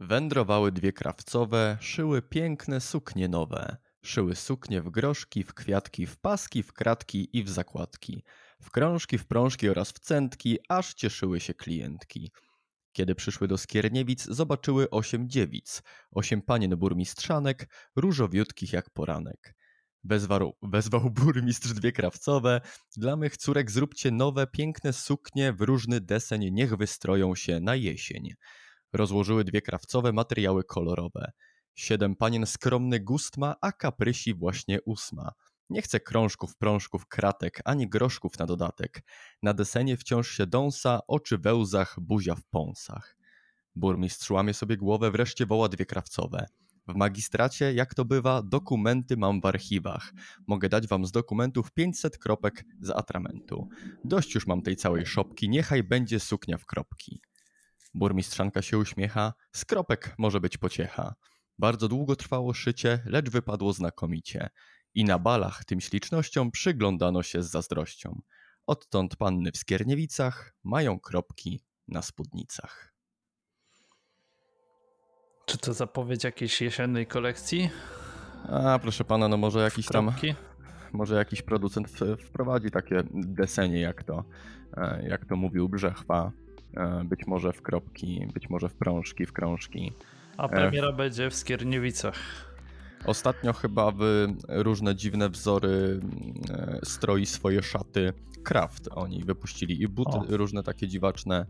Wędrowały dwie krawcowe, szyły piękne suknie nowe. Szyły suknie w groszki, w kwiatki, w paski, w kratki i w zakładki. W krążki, w prążki oraz w centki, aż cieszyły się klientki. Kiedy przyszły do Skierniewic, zobaczyły osiem dziewic, osiem panien burmistrzanek, różowiutkich jak poranek. Wezwał, wezwał burmistrz dwie krawcowe, dla mych córek zróbcie nowe, piękne suknie w różny deseń, niech wystroją się na jesień. Rozłożyły dwie krawcowe materiały kolorowe. Siedem panien skromny gust ma, a kaprysi właśnie ósma. Nie chce krążków, prążków, kratek, ani groszków na dodatek. Na desenie wciąż się dąsa, oczy we łzach, buzia w pąsach. Burmistrz łamie sobie głowę, wreszcie woła dwie krawcowe. W magistracie, jak to bywa, dokumenty mam w archiwach. Mogę dać wam z dokumentów 500 kropek z atramentu. Dość już mam tej całej szopki, niechaj będzie suknia w kropki. Burmistrzanka się uśmiecha, z kropek może być pociecha. Bardzo długo trwało szycie, lecz wypadło znakomicie. I na balach tym ślicznościom przyglądano się z zazdrością. Odtąd panny w Skierniewicach mają kropki na spódnicach. Czy to zapowiedź jakiejś jesiennej kolekcji? A proszę pana, no może jakiś tam, może jakiś producent wprowadzi takie desenie, jak to, e, jak to mówił Brzechwa. E, Być może w kropki, być może w prążki, w krążki. A premiera będzie w Skierniewicach. Ostatnio chyba w różne dziwne wzory e, stroi swoje szaty Kraft. Oni wypuścili i buty O. różne takie dziwaczne,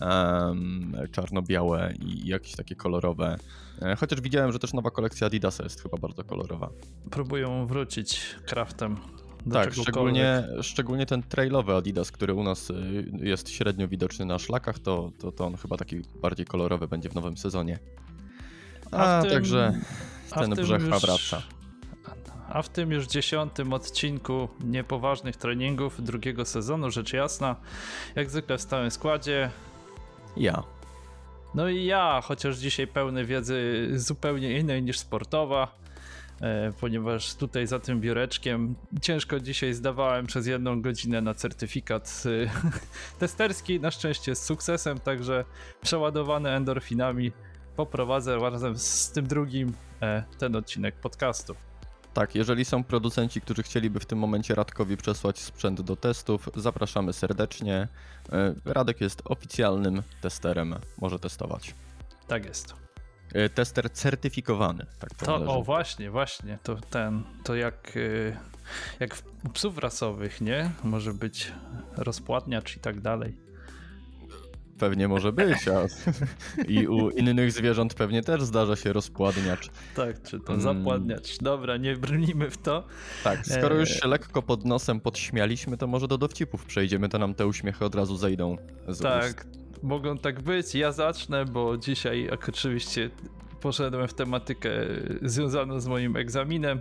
em, czarno-białe i jakieś takie kolorowe. E, Chociaż widziałem, że też nowa kolekcja Adidasa jest chyba bardzo kolorowa. Próbują wrócić kraftem. Tak, szczególnie, szczególnie ten trailowy Adidas, który u nas y, jest średnio widoczny na szlakach, to, to, to on chyba taki bardziej kolorowy będzie w nowym sezonie. A, w tym- także a ten tym Brzecha już- wraca. A w tym już dziesiątym odcinku niepoważnych treningów drugiego sezonu, rzecz jasna, jak zwykle w stałym składzie. Ja. No i ja, chociaż dzisiaj pełny wiedzy zupełnie innej niż sportowa, ponieważ tutaj za tym biureczkiem ciężko dzisiaj zdawałem przez jedną godzinę na certyfikat e, testerski, na szczęście z sukcesem, także przeładowany endorfinami poprowadzę razem z tym drugim e, ten odcinek podcastu. Tak, jeżeli są producenci, którzy chcieliby w tym momencie Radkowi przesłać sprzęt do testów, zapraszamy serdecznie. E, Radek jest oficjalnym testerem, może testować. Tak jest. E, Tester certyfikowany, tak to, To, o właśnie, właśnie, to ten, to jak, y, jak w u psów rasowych, nie? Może być rozpładniacz i tak dalej. Pewnie może być, a i u innych zwierząt pewnie też zdarza się rozpładniacz. Tak, czy to Mm. zapładniacz. Dobra, nie brnijmy w to. Tak, skoro już Eee. się lekko pod nosem podśmialiśmy, to może do dowcipów przejdziemy, to nam te uśmiechy od razu zejdą z ust. Mogą tak być. Ja zacznę, bo dzisiaj oczywiście poszedłem w tematykę związaną z moim egzaminem.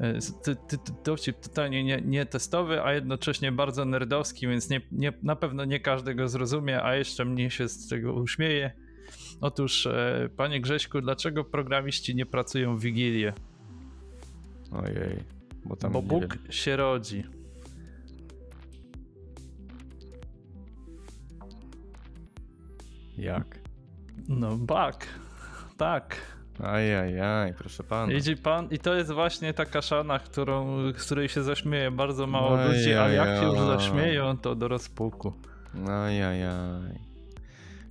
E, Ty, ty, dowcip totalnie nie, nie testowy, a jednocześnie bardzo nerdowski, więc nie, nie, na pewno nie każdy go zrozumie, a jeszcze mnie się z tego uśmieje. Otóż, e, panie Grześku, dlaczego programiści nie pracują w Wigilię? Ojej, bo tam Bo Bóg wiem. się rodzi. Jak? No, bak. Tak. Ajajaj, proszę pana. Widzi pan, i to jest właśnie taka szana, którą, z której się zaśmieje bardzo mało ludzi, a jak się już zaśmieją, to do rozpuku. Ajajaj.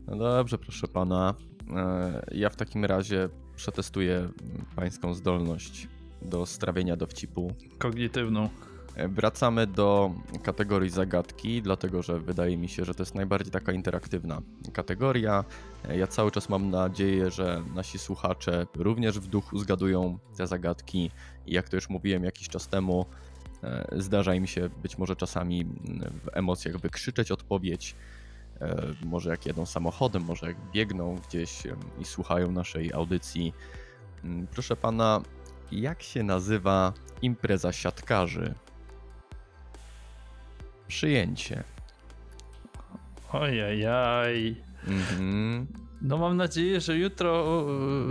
No dobrze, proszę pana. E, Ja w takim razie przetestuję pańską zdolność do strawienia dowcipu. Kognitywną. E, Wracamy do kategorii zagadki, dlatego że wydaje mi się, że to jest najbardziej taka interaktywna kategoria. E, Ja cały czas mam nadzieję, że nasi słuchacze również w duchu zgadują te zagadki. I jak to już mówiłem jakiś czas temu, e, zdarza im się być może czasami w emocjach wykrzyczeć odpowiedź. Może jak jedą samochodem, może jak biegną gdzieś i słuchają naszej audycji. Proszę pana, jak się nazywa impreza siatkarzy? Przyjęcie. Ojajaj. Mhm. No mam nadzieję, że jutro,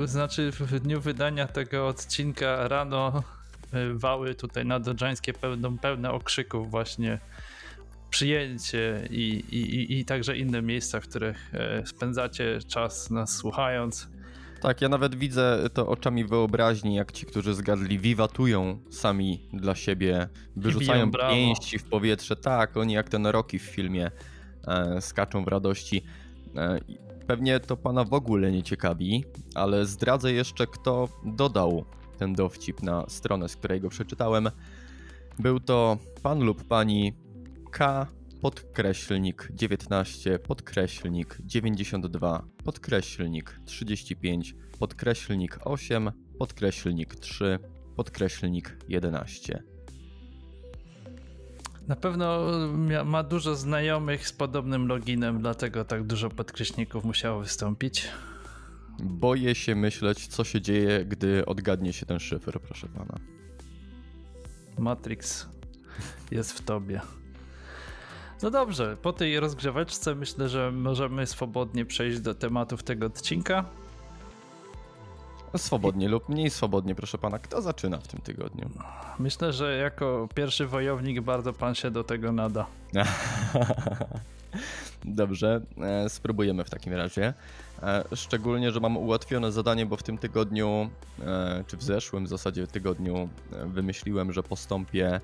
znaczy w dniu wydania tego odcinka rano yy, wały tutaj nadodżańskie będą pełne okrzyków właśnie przyjęcie i, i, i, i także inne miejsca, w których e, spędzacie czas nas słuchając. Tak, ja nawet widzę to oczami wyobraźni, jak ci, którzy zgadli, wiwatują sami dla siebie, wyrzucają pięści w powietrze. Tak, oni jak ten Rocky w filmie e, skaczą w radości. E, pewnie to pana w ogóle nie ciekawi, ale zdradzę jeszcze, kto dodał ten dowcip na stronę, z której go przeczytałem. Był to pan lub pani K podkreślnik 19, podkreślnik 92, podkreślnik 35, podkreślnik 8, podkreślnik 3, podkreślnik 11. Na pewno ma dużo znajomych z podobnym loginem, dlatego tak dużo podkreśników musiało wystąpić. Boję się myśleć, co się dzieje, gdy odgadnie się ten szyfr, proszę pana. Matrix jest w tobie. No dobrze, po tej rozgrzeweczce myślę, że możemy swobodnie przejść do tematów tego odcinka. Swobodnie lub mniej swobodnie, proszę pana. Kto zaczyna w tym tygodniu? Myślę, że jako pierwszy wojownik bardzo pan się do tego nada. Dobrze, e, spróbujemy w takim razie. E, Szczególnie, że mam ułatwione zadanie, bo w tym tygodniu, e, czy w zeszłym w zasadzie tygodniu, wymyśliłem, że postąpię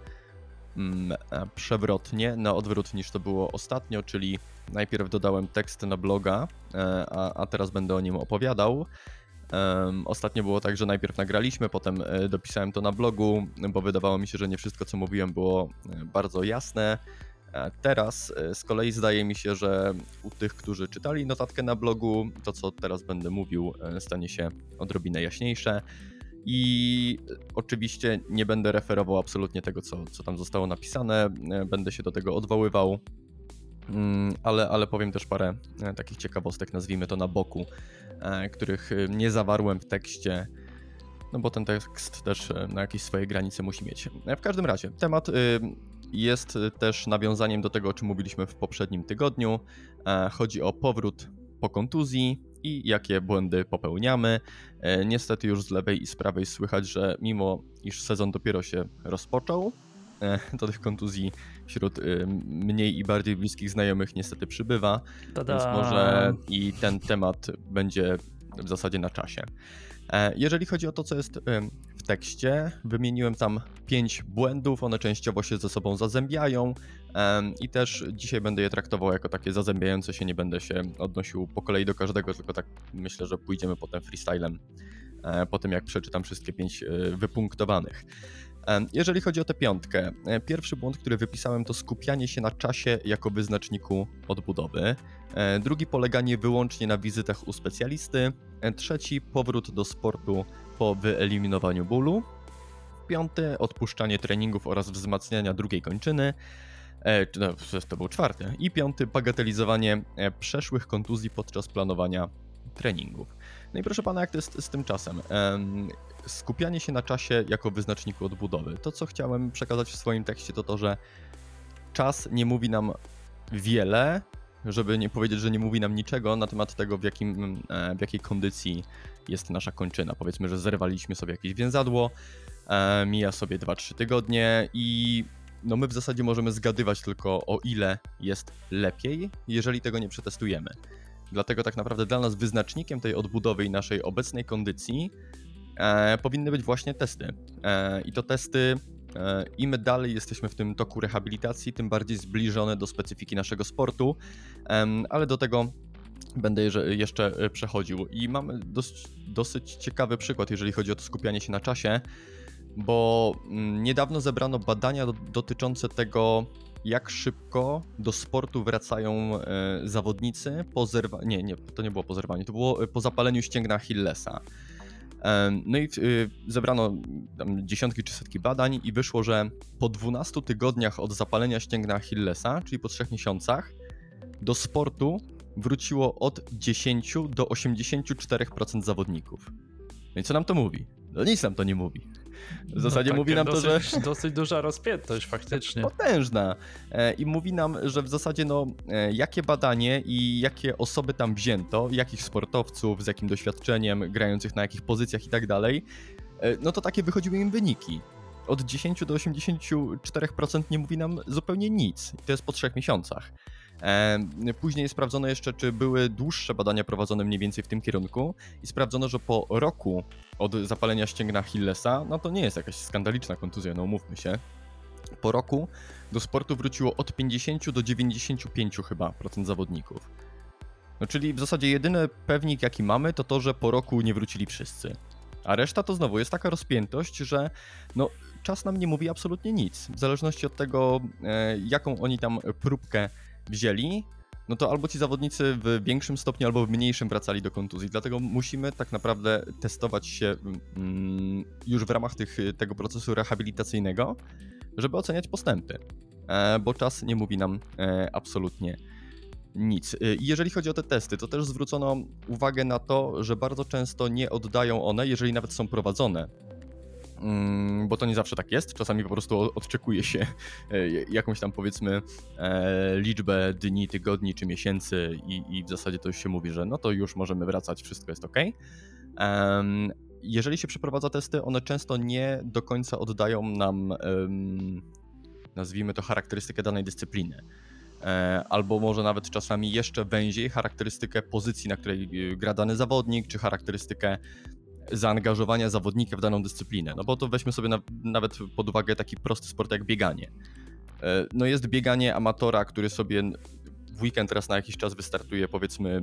przewrotnie, na odwrót niż to było ostatnio, czyli najpierw dodałem tekst na bloga, e, a, a teraz będę o nim opowiadał. Ostatnio było tak, że najpierw nagraliśmy, potem e, dopisałem to na blogu, bo wydawało mi się, że nie wszystko co mówiłem było e, bardzo jasne. E, Teraz e, z kolei zdaje mi się, że u tych, którzy czytali notatkę na blogu, to co teraz będę mówił e, stanie się odrobinę jaśniejsze. I e, oczywiście nie będę referował absolutnie tego, co, co tam zostało napisane, e, będę się do tego odwoływał, Mm, ale, ale powiem też parę e, takich ciekawostek, nazwijmy to na boku, których nie zawarłem w tekście. No bo ten tekst też na jakieś swoje granice musi mieć. W każdym razie, temat jest też nawiązaniem do tego, o czym mówiliśmy w poprzednim tygodniu. Chodzi o powrót po kontuzji i jakie błędy popełniamy. E, Niestety już z lewej i z prawej słychać, że mimo iż sezon dopiero się rozpoczął, e, to tych kontuzji wśród y, mniej i bardziej bliskich znajomych niestety przybywa. Tada! Więc może i ten temat będzie w zasadzie na czasie. E, Jeżeli chodzi o to, co jest w tekście, wymieniłem tam pięć błędów, one częściowo się ze sobą zazębiają i też dzisiaj będę je traktował jako takie zazębiające się, nie będę się odnosił po kolei do każdego, tylko tak myślę, że pójdziemy potem freestylem e, po tym, jak przeczytam wszystkie pięć e, wypunktowanych. Jeżeli chodzi o tę piątkę, e, pierwszy błąd, który wypisałem, to skupianie się na czasie jako wyznaczniku odbudowy. Drugi poleganie wyłącznie na wizytach u specjalisty. Trzeci powrót do sportu po wyeliminowaniu bólu. Piąty odpuszczanie treningów oraz wzmacniania drugiej kończyny. E, no, to był czwarty. I piąty bagatelizowanie e, przeszłych kontuzji podczas planowania treningów. No i proszę pana, jak to jest z tym czasem? Em, skupianie się na czasie jako wyznaczniku odbudowy. To, co chciałem przekazać w swoim tekście, to to, że czas nie mówi nam wiele, żeby nie powiedzieć, że nie mówi nam niczego na temat tego, w, jakim, e, w jakiej kondycji jest nasza kończyna. Powiedzmy, że zerwaliśmy sobie jakieś więzadło, mija sobie 2-3 tygodnie i no my w zasadzie możemy zgadywać tylko o ile jest lepiej, jeżeli tego nie przetestujemy. Dlatego tak naprawdę dla nas wyznacznikiem tej odbudowy i naszej obecnej kondycji e, powinny być właśnie testy. E, I to testy, e, im dalej jesteśmy w tym toku rehabilitacji, tym bardziej zbliżone do specyfiki naszego sportu, ale do tego będę jeszcze e, przechodził. I mamy dosyć, dosyć ciekawy przykład, jeżeli chodzi o to skupianie się na czasie, bo mm, niedawno zebrano badania do, dotyczące tego, jak szybko do sportu wracają e, zawodnicy po zerwaniu. Nie, nie, to nie było po zerwaniu, to było e, po zapaleniu ścięgna Achillesa. No i y, zebrano dziesiątki czy setki badań i wyszło, że po 12 tygodniach od zapalenia ścięgna Achillesa, czyli po 3 miesiącach, do sportu wróciło od 10 do 84% zawodników. No i co nam to mówi? No nic nam to nie mówi. W zasadzie No, mówi nam to, że dosyć, Dosyć duża rozpiętość faktycznie. potężna. E, I mówi nam, że w zasadzie no, e, jakie badanie i jakie osoby tam wzięto, jakich sportowców, z jakim doświadczeniem, grających na jakich pozycjach i tak dalej, e, no to takie wychodziły im wyniki. Od 10 do 84% nie mówi nam zupełnie nic. I to jest po trzech miesiącach. E, Później sprawdzono jeszcze, czy były dłuższe badania prowadzone mniej więcej w tym kierunku i sprawdzono, że po roku od zapalenia ścięgna Achillesa, no to nie jest jakaś skandaliczna kontuzja, no umówmy się, po roku do sportu wróciło od 50 do 95 chyba procent zawodników. No czyli w zasadzie jedyny pewnik jaki mamy to to, że po roku nie wrócili wszyscy. A reszta to znowu jest taka rozpiętość, że no czas nam nie mówi absolutnie nic. W zależności od tego, e, jaką oni tam próbkę wzięli, no to albo ci zawodnicy w większym stopniu, albo w mniejszym wracali do kontuzji. Dlatego musimy tak naprawdę testować się mm, już w ramach tych, tego procesu rehabilitacyjnego, żeby oceniać postępy, e, bo czas nie mówi nam e, absolutnie nic. E, jeżeli chodzi o te testy, to też zwrócono uwagę na to, że bardzo często nie oddają one, jeżeli nawet są prowadzone. Mm, Bo to nie zawsze tak jest. Czasami po prostu odczekuje się e, jakąś tam powiedzmy e, liczbę dni, tygodni czy miesięcy, i, i w zasadzie to już się mówi, że no to już możemy wracać, wszystko jest ok. Jeżeli się przeprowadza testy, one często nie do końca oddają nam, nazwijmy to, charakterystykę danej dyscypliny. E, Albo może nawet czasami jeszcze węziej charakterystykę pozycji, na której gra dany zawodnik, czy charakterystykę zaangażowania zawodnika w daną dyscyplinę. No bo to weźmy sobie na, nawet pod uwagę taki prosty sport jak bieganie. E, No jest bieganie amatora, który sobie w weekend raz na jakiś czas wystartuje powiedzmy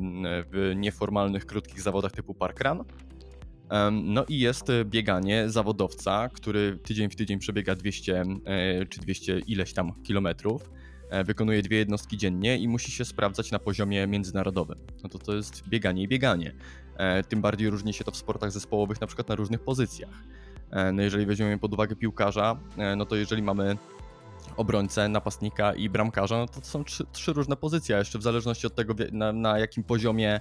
w nieformalnych, krótkich zawodach typu parkrun. No i jest e, bieganie zawodowca, który tydzień w tydzień przebiega 200 e, czy 200 ileś tam kilometrów, wykonuje dwie jednostki dziennie i musi się sprawdzać na poziomie międzynarodowym. No to to jest bieganie i bieganie. E, Tym bardziej różni się to w sportach zespołowych, na przykład na różnych pozycjach. E, No jeżeli weźmiemy pod uwagę piłkarza, e, no to jeżeli mamy obrońcę, napastnika i bramkarza, no to, to są trzy, trzy różne pozycje, a jeszcze w zależności od tego, na, na jakim poziomie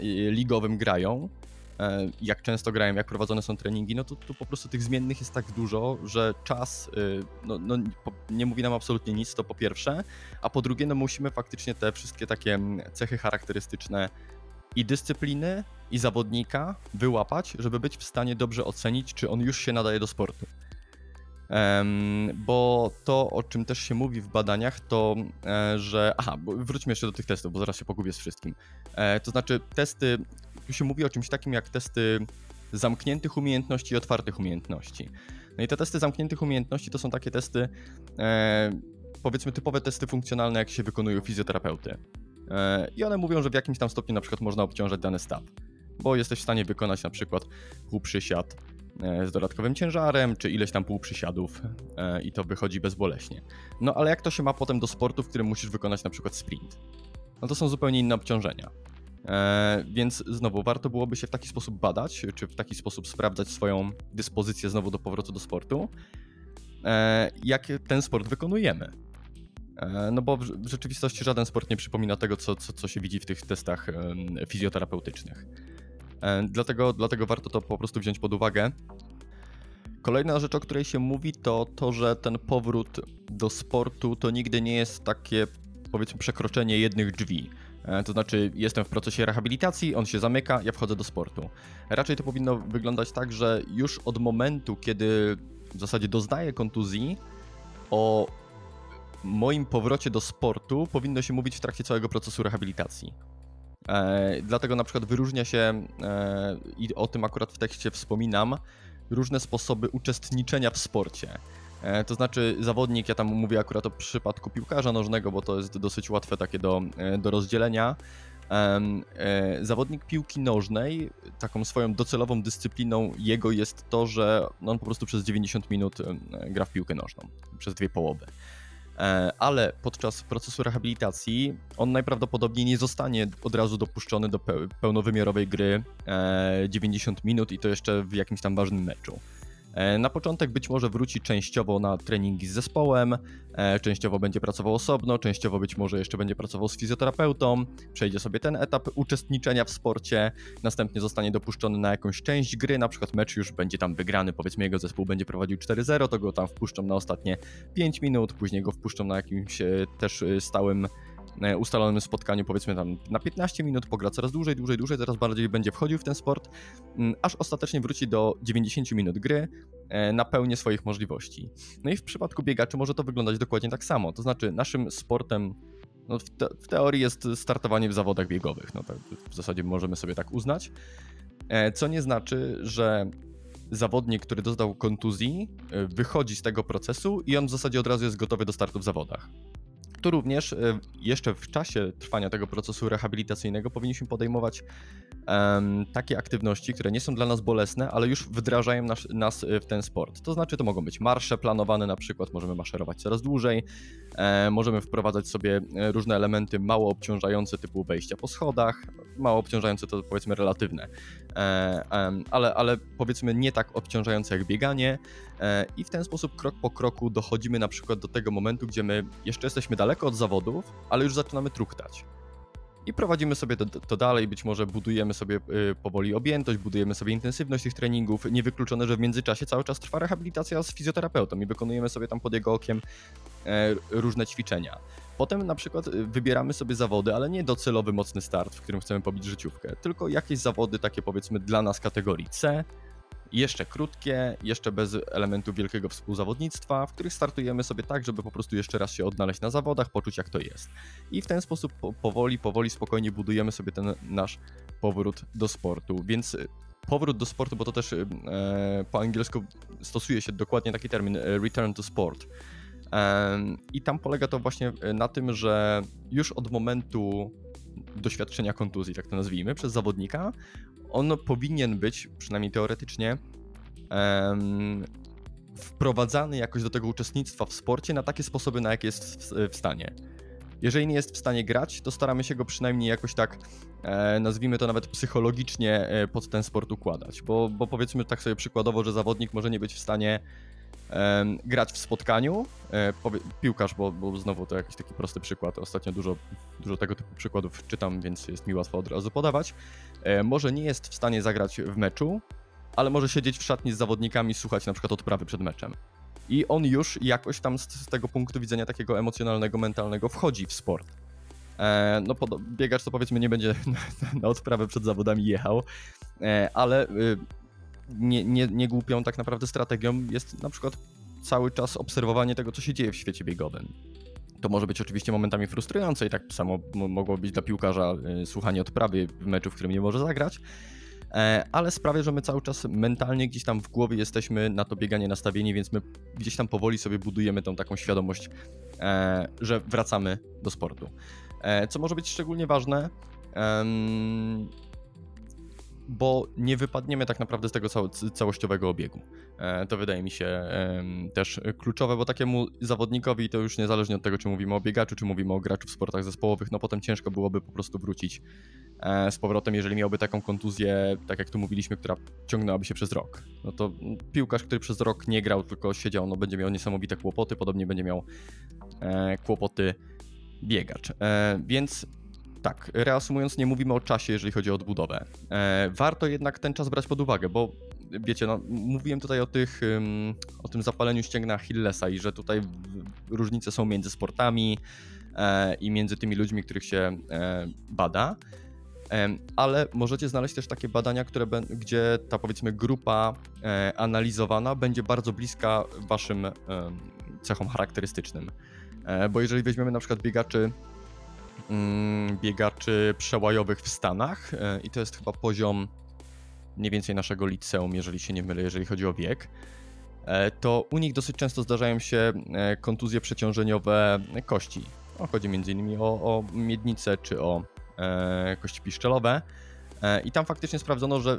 i- ligowym grają, jak często grają, jak prowadzone są treningi, no to tu po prostu tych zmiennych jest tak dużo, że czas y, no, no, nie mówi nam absolutnie nic, to po pierwsze, a po drugie, no musimy faktycznie te wszystkie takie cechy charakterystyczne i dyscypliny, i zawodnika wyłapać, żeby być w stanie dobrze ocenić, czy on już się nadaje do sportu. Bo to, o czym też się mówi w badaniach, to e, że. Aha, wróćmy jeszcze do tych testów, bo zaraz się pogubię z wszystkim. E, to znaczy, testy. Tu się mówi o czymś takim jak testy zamkniętych umiejętności i otwartych umiejętności. No i te testy zamkniętych umiejętności to są takie testy, e, powiedzmy, typowe testy funkcjonalne, jak się wykonują fizjoterapeuty. E, I one mówią, że w jakimś tam stopniu na przykład można obciążać dany staw, bo jesteś w stanie wykonać na przykład półprzysiad e, z dodatkowym ciężarem, czy ileś tam półprzysiadów e, i to wychodzi bezboleśnie. No ale jak to się ma potem do sportu, w którym musisz wykonać na przykład sprint? No to są zupełnie inne obciążenia. Więc znowu warto byłoby się w taki sposób badać, czy w taki sposób sprawdzać swoją dyspozycję znowu do powrotu do sportu, jak ten sport wykonujemy. E, No bo w rzeczywistości żaden sport nie przypomina tego, co, co, co się widzi w tych testach fizjoterapeutycznych. E, Dlatego, dlatego warto to po prostu wziąć pod uwagę. Kolejna rzecz, o której się mówi, to to, że ten powrót do sportu to nigdy nie jest takie, powiedzmy, przekroczenie jednych drzwi. E, To znaczy, jestem w procesie rehabilitacji, on się zamyka, ja wchodzę do sportu. Raczej to powinno wyglądać tak, że już od momentu, kiedy w zasadzie doznaję kontuzji, o moim powrocie do sportu powinno się mówić w trakcie całego procesu rehabilitacji. E, dlatego na przykład wyróżnia się, e, i o tym akurat w tekście wspominam, różne sposoby uczestniczenia w sporcie. E, to znaczy, zawodnik, ja tam mówię akurat o przypadku piłkarza nożnego, bo to jest dosyć łatwe takie do, e, do rozdzielenia. E, zawodnik piłki nożnej, taką swoją docelową dyscypliną jego jest to, że on po prostu przez 90 minut e, gra w piłkę nożną, przez dwie połowy. E, ale podczas procesu rehabilitacji on najprawdopodobniej nie zostanie od razu dopuszczony do peł- pełnowymiarowej gry e, 90 minut i to jeszcze w jakimś tam ważnym meczu. E, Na początek być może wróci częściowo na treningi z zespołem, e, częściowo będzie pracował osobno, częściowo być może jeszcze będzie pracował z fizjoterapeutą, przejdzie sobie ten etap uczestniczenia w sporcie, następnie zostanie dopuszczony na jakąś część gry, na przykład mecz już będzie tam wygrany, powiedzmy jego zespół będzie prowadził 4-0, to go tam wpuszczą na ostatnie 5 minut, później go wpuszczą na jakimś e, też stałym ustalonym spotkaniu, powiedzmy tam na 15 minut, pogra coraz dłużej, dłużej, dłużej, coraz bardziej będzie wchodził w ten sport, mm, aż ostatecznie wróci do 90 minut gry e, na pełnię swoich możliwości. No i w przypadku biegaczy może to wyglądać dokładnie tak samo, to znaczy naszym sportem no w, te, w teorii jest startowanie w zawodach biegowych, no tak w zasadzie możemy sobie tak uznać, e, co nie znaczy, że zawodnik, który dostał kontuzji, e, wychodzi z tego procesu i on w zasadzie od razu jest gotowy do startu w zawodach. Tu również e, jeszcze w czasie trwania tego procesu rehabilitacyjnego powinniśmy podejmować um, takie aktywności, które nie są dla nas bolesne, ale już wdrażają nas, nas, w ten sport. To znaczy, to mogą być marsze planowane, na przykład możemy maszerować coraz dłużej, e, możemy wprowadzać sobie e, różne elementy mało obciążające, typu wejścia po schodach, mało obciążające to powiedzmy relatywne, e, ale, ale powiedzmy nie tak obciążające jak bieganie e, i w ten sposób krok po kroku dochodzimy na przykład do tego momentu, gdzie my jeszcze jesteśmy daleko od zawodów, ale już zaczynamy truchtać i prowadzimy sobie to, to, dalej. Być może budujemy sobie y, powoli objętość, budujemy sobie intensywność tych treningów. Niewykluczone, że w międzyczasie cały czas trwa rehabilitacja z fizjoterapeutą i wykonujemy sobie tam pod jego okiem e, różne ćwiczenia. Potem na przykład y, wybieramy sobie zawody, ale nie docelowy mocny start, w którym chcemy pobić życiówkę, tylko jakieś zawody takie powiedzmy dla nas kategorii C, jeszcze krótkie, jeszcze bez elementu wielkiego współzawodnictwa, w których startujemy sobie tak, żeby po prostu jeszcze raz się odnaleźć na zawodach, poczuć jak to jest. I w ten sposób powoli, powoli, spokojnie budujemy sobie ten nasz powrót do sportu. Więc y, powrót do sportu, bo to też e, po angielsku stosuje się dokładnie taki termin e, return to sport. I tam polega to właśnie na tym, że już od momentu doświadczenia kontuzji, tak to nazwijmy, przez zawodnika, on powinien być, przynajmniej teoretycznie, um, wprowadzany jakoś do tego uczestnictwa w sporcie na takie sposoby, na jakie jest w, w stanie. Jeżeli nie jest w stanie grać, to staramy się go przynajmniej jakoś tak, e, nazwijmy to nawet psychologicznie, e, pod ten sport układać. Bo, bo powiedzmy tak sobie przykładowo, że zawodnik może nie być w stanie grać w spotkaniu. E, piłkarz, bo, bo znowu to jakiś taki prosty przykład. Ostatnio dużo, dużo tego typu przykładów czytam, więc jest mi łatwo od razu podawać. E, może nie jest w stanie zagrać w meczu, ale może siedzieć w szatni z zawodnikami, słuchać na przykład odprawy przed meczem. I on już jakoś tam z, tego punktu widzenia takiego emocjonalnego, mentalnego wchodzi w sport. E, no, biegacz to powiedzmy nie będzie na, na odprawę przed zawodami jechał, ale y, nie, nie, nie głupią tak naprawdę strategią jest na przykład cały czas obserwowanie tego, co się dzieje w świecie biegowym. To może być oczywiście momentami frustrujące i tak samo mogło być dla piłkarza y, słuchanie odprawy w meczu, w którym nie może zagrać, e, ale sprawia, że my cały czas mentalnie gdzieś tam w głowie jesteśmy na to bieganie nastawieni, więc my gdzieś tam powoli sobie budujemy tą taką świadomość, e, że wracamy do sportu. E, co może być szczególnie ważne, bo nie wypadniemy tak naprawdę z tego całościowego obiegu. E, to wydaje mi się też kluczowe, bo takiemu zawodnikowi to już niezależnie od tego, czy mówimy o biegaczu, czy mówimy o graczu w sportach zespołowych, no potem ciężko byłoby po prostu wrócić e, z powrotem, jeżeli miałby taką kontuzję, tak jak tu mówiliśmy, która ciągnęłaby się przez rok. No to piłkarz, który przez rok nie grał, tylko siedział, no będzie miał niesamowite kłopoty, podobnie będzie miał e, kłopoty biegacz. Więc tak, reasumując, nie mówimy o czasie, jeżeli chodzi o odbudowę. E, warto jednak ten czas brać pod uwagę, bo wiecie, no, mówiłem tutaj o, tych, o tym zapaleniu ścięgna Achillesa i że tutaj różnice są między sportami e, i między tymi ludźmi, których się e, bada. Ale możecie znaleźć też takie badania, które, gdzie ta powiedzmy grupa analizowana będzie bardzo bliska waszym cechom charakterystycznym. Bo jeżeli weźmiemy na przykład biegaczy biegaczy przełajowych w Stanach e, i to jest chyba poziom mniej więcej naszego liceum, jeżeli się nie mylę, jeżeli chodzi o wiek, e, to u nich dosyć często zdarzają się e, kontuzje przeciążeniowe kości. O, chodzi m.in. O, o miednice czy o kości piszczelowe. I tam faktycznie sprawdzono, że e,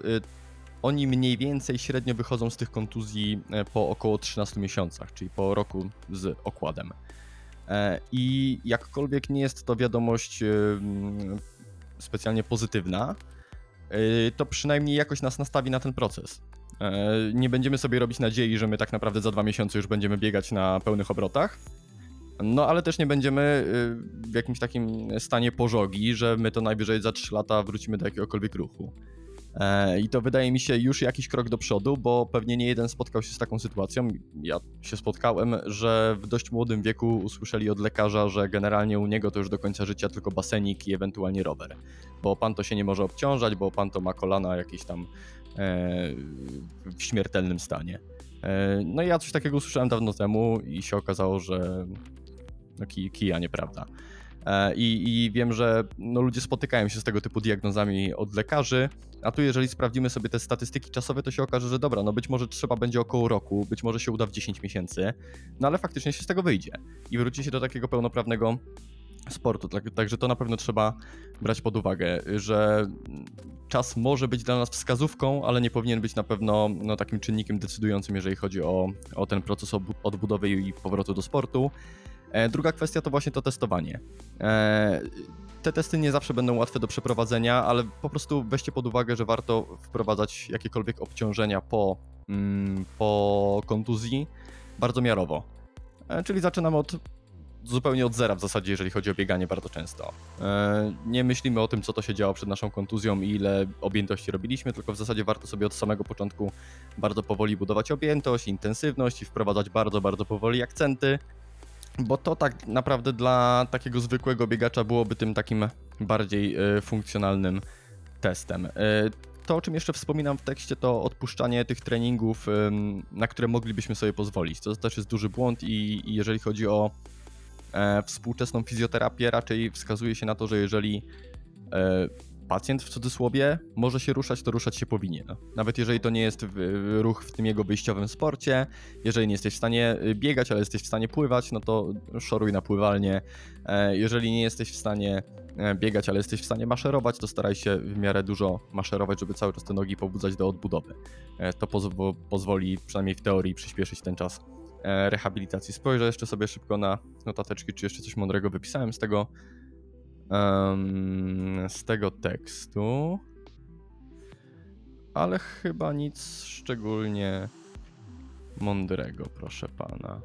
oni mniej więcej średnio wychodzą z tych kontuzji po około 13 miesiącach, czyli po roku z okładem. E, I jakkolwiek nie jest to wiadomość e, specjalnie pozytywna, e, to przynajmniej jakoś nas nastawi na ten proces. Nie będziemy sobie robić nadziei, że my tak naprawdę za dwa miesiące już będziemy biegać na pełnych obrotach. No ale też nie będziemy w jakimś takim stanie pożogi, że my to najwyżej za 3 lata wrócimy do jakiegokolwiek ruchu. E, I to wydaje mi się już jakiś krok do przodu, bo pewnie nie jeden spotkał się z taką sytuacją. Ja się spotkałem, że w dość młodym wieku usłyszeli od lekarza, że generalnie u niego to już do końca życia tylko basenik i ewentualnie rower. Bo pan to się nie może obciążać, bo pan to ma kolana jakieś tam e, w śmiertelnym stanie. E, no i ja coś takiego usłyszałem dawno temu i się okazało, że no kij, kija nieprawda. E, I, I wiem, że no, ludzie spotykają się z tego typu diagnozami od lekarzy, a tu jeżeli sprawdzimy sobie te statystyki czasowe, to się okaże, że dobra, no być może trzeba będzie około roku, być może się uda w 10 miesięcy, no ale faktycznie się z tego wyjdzie i wróci się do takiego pełnoprawnego sportu. Tak, także to na pewno trzeba brać pod uwagę, że czas może być dla nas wskazówką, ale nie powinien być na pewno no, takim czynnikiem decydującym, jeżeli chodzi o, o ten proces odbudowy i powrotu do sportu. E, druga kwestia to właśnie to testowanie. E, te testy nie zawsze będą łatwe do przeprowadzenia, ale po prostu weźcie pod uwagę, że warto wprowadzać jakiekolwiek obciążenia po, mm, po kontuzji bardzo miarowo. E, czyli zaczynamy od zupełnie od zera w zasadzie, jeżeli chodzi o bieganie bardzo często. Nie myślimy o tym, co to się działo przed naszą kontuzją i ile objętości robiliśmy, tylko w zasadzie warto sobie od samego początku bardzo powoli budować objętość, intensywność i wprowadzać bardzo, bardzo powoli akcenty, bo to tak naprawdę dla takiego zwykłego biegacza byłoby tym takim bardziej e, funkcjonalnym testem. E, to, o czym jeszcze wspominam w tekście, to odpuszczanie tych treningów, na które moglibyśmy sobie pozwolić. To też jest duży błąd i, jeżeli chodzi o e, współczesną fizjoterapię, raczej wskazuje się na to, że jeżeli pacjent w cudzysłowie może się ruszać, to ruszać się powinien. Nawet jeżeli to nie jest ruch w tym jego wyjściowym sporcie, jeżeli nie jesteś w stanie y, biegać, ale jesteś w stanie pływać, no to szoruj na pływalnię. E, jeżeli nie jesteś w stanie e, biegać, ale jesteś w stanie maszerować, to staraj się w miarę dużo maszerować, żeby cały czas te nogi pobudzać do odbudowy. E, to pozw pozwoli przynajmniej w teorii przyspieszyć ten czas rehabilitacji. Spojrzę jeszcze sobie szybko na notateczki, czy jeszcze coś mądrego wypisałem z tego um, z tego tekstu. Ale chyba nic szczególnie mądrego, proszę pana.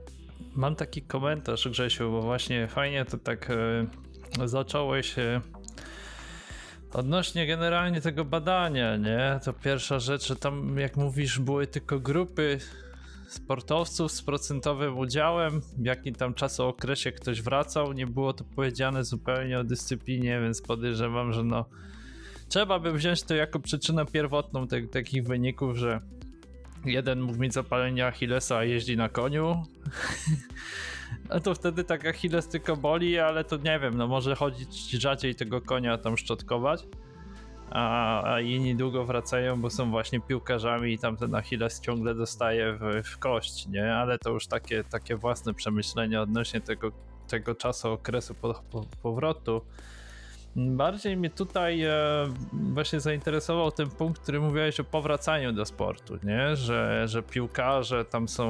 Mam taki komentarz, Grzesiu, bo właśnie fajnie to tak e, zacząłeś e, odnośnie generalnie tego badania, nie? To pierwsza rzecz, że tam, jak mówisz, były tylko grupy sportowców z procentowym udziałem, w jakim tam czasookresie ktoś wracał. Nie było to powiedziane zupełnie o dyscyplinie, więc podejrzewam, że no trzeba by wziąć to jako przyczynę pierwotną te, takich wyników, że jeden mógł mieć zapalenie Achillesa, a jeździ na koniu. No to wtedy tak Achilles tylko boli, ale to nie wiem, no może chodzić rzadziej tego konia tam szczotkować a, a inni długo wracają, bo są właśnie piłkarzami i tam ten Achilles ciągle dostaje w, w kość, nie? Ale to już takie, takie własne przemyślenia odnośnie tego, tego czasu, okresu po, po, powrotu. Bardziej mnie tutaj e, właśnie zainteresował ten punkt, który mówiłeś o powracaniu do sportu, nie? Że, że piłkarze tam są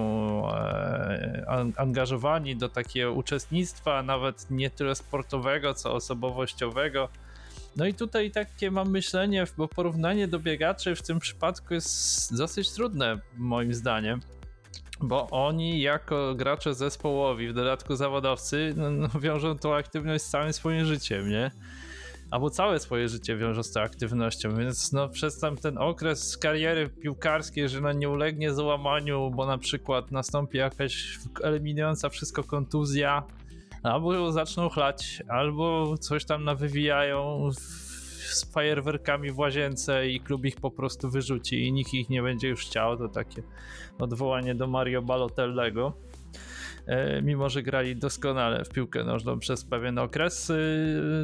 e, angażowani do takiego uczestnictwa, nawet nie tyle sportowego, co osobowościowego no i tutaj takie mam myślenie, bo porównanie do biegaczy w tym przypadku jest dosyć trudne, moim zdaniem. Bo oni, jako gracze zespołowi, w dodatku zawodowcy, no, no, wiążą tą aktywność z całym swoim życiem, nie? Albo całe swoje życie wiążą z tą aktywnością, więc no, przez tam ten okres kariery piłkarskiej, że na nie ulegnie załamaniu, bo na przykład nastąpi jakaś eliminująca wszystko kontuzja, albo zaczną chlać, albo coś tam nawywijają z fajerwerkami w łazience i klub ich po prostu wyrzuci i nikt ich nie będzie już chciał. To takie odwołanie do Mario Balotellego. E, mimo, że grali doskonale w piłkę nożną przez pewien okres, e,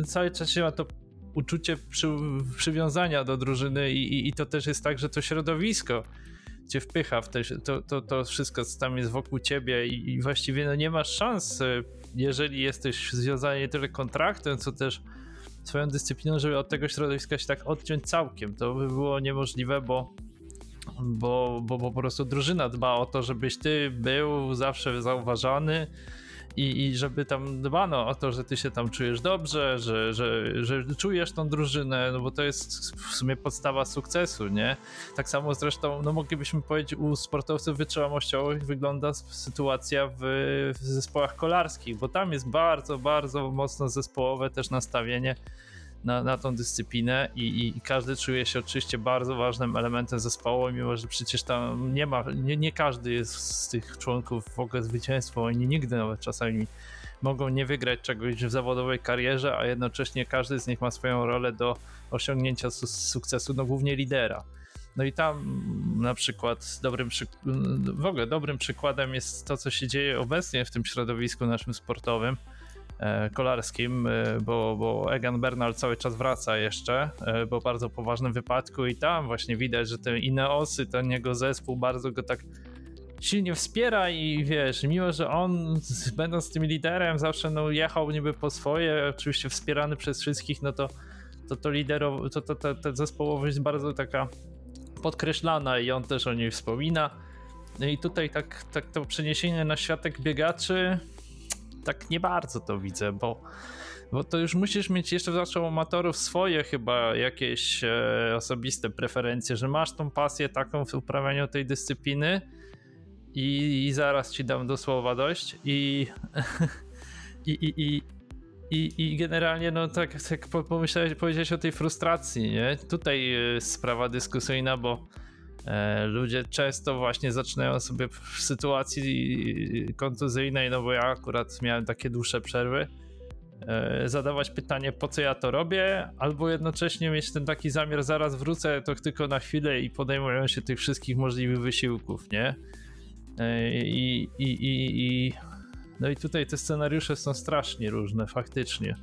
cały czas się ma to uczucie przy, przywiązania do drużyny i, i, i, to też jest tak, że to środowisko cię wpycha w te, to, to, to wszystko, co tam jest wokół ciebie i, i właściwie no nie masz szans e, jeżeli jesteś związany nie tyle kontraktem, co też swoją dyscypliną, żeby od tego środowiska się tak odciąć całkiem. To by było niemożliwe, bo, bo, bo, bo po prostu drużyna dba o to, żebyś ty był zawsze zauważany i, i żeby tam dbano o to, że ty się tam czujesz dobrze, że, że, że czujesz tą drużynę, no bo to jest w sumie podstawa sukcesu, nie? Tak samo zresztą, no moglibyśmy powiedzieć, u sportowców wytrzymałościowych wygląda sytuacja w, w zespołach kolarskich, bo tam jest bardzo, bardzo mocno zespołowe też nastawienie na, na tą dyscyplinę i, i każdy czuje się oczywiście bardzo ważnym elementem zespołu, mimo że przecież tam nie ma, nie, nie każdy jest z tych członków w ogóle zwycięstwo, oni nigdy nawet czasami mogą nie wygrać czegoś w zawodowej karierze, a jednocześnie każdy z nich ma swoją rolę do osiągnięcia su sukcesu, no głównie lidera. No i tam na przykład dobrym w ogóle dobrym przykładem jest to, co się dzieje obecnie w tym środowisku naszym sportowym, kolarskim, e, bo, bo Egan Bernal cały czas wraca jeszcze e, po bardzo poważnym wypadku i tam właśnie widać, że te Ineosy, ten jego zespół bardzo go tak silnie wspiera i wiesz, mimo że on będąc tym liderem zawsze no, jechał niby po swoje, oczywiście wspierany przez wszystkich, no to to, to to, to, to, to zespołowość jest bardzo taka podkreślana i on też o niej wspomina. No i tutaj tak, tak to przeniesienie na światek biegaczy tak nie bardzo to widzę, bo, bo to już musisz mieć jeszcze zaczął amatorów swoje chyba jakieś e, osobiste preferencje, że masz tą pasję taką w uprawianiu tej dyscypliny i, i zaraz ci dam do słowa dość i i, i, i, i, I generalnie, no tak, tak pomyślałeś, powiedziałeś o tej frustracji, nie? Tutaj jest sprawa dyskusyjna, bo e, ludzie często właśnie zaczynają sobie w sytuacji kontuzyjnej, no bo ja akurat miałem takie dłuższe przerwy, e, zadawać pytanie, po co ja to robię, albo jednocześnie mieć ten taki zamiar, zaraz wrócę, to tylko na chwilę i podejmują się tych wszystkich możliwych wysiłków, nie? E, I, i, i, i no i tutaj te scenariusze są strasznie różne, faktycznie.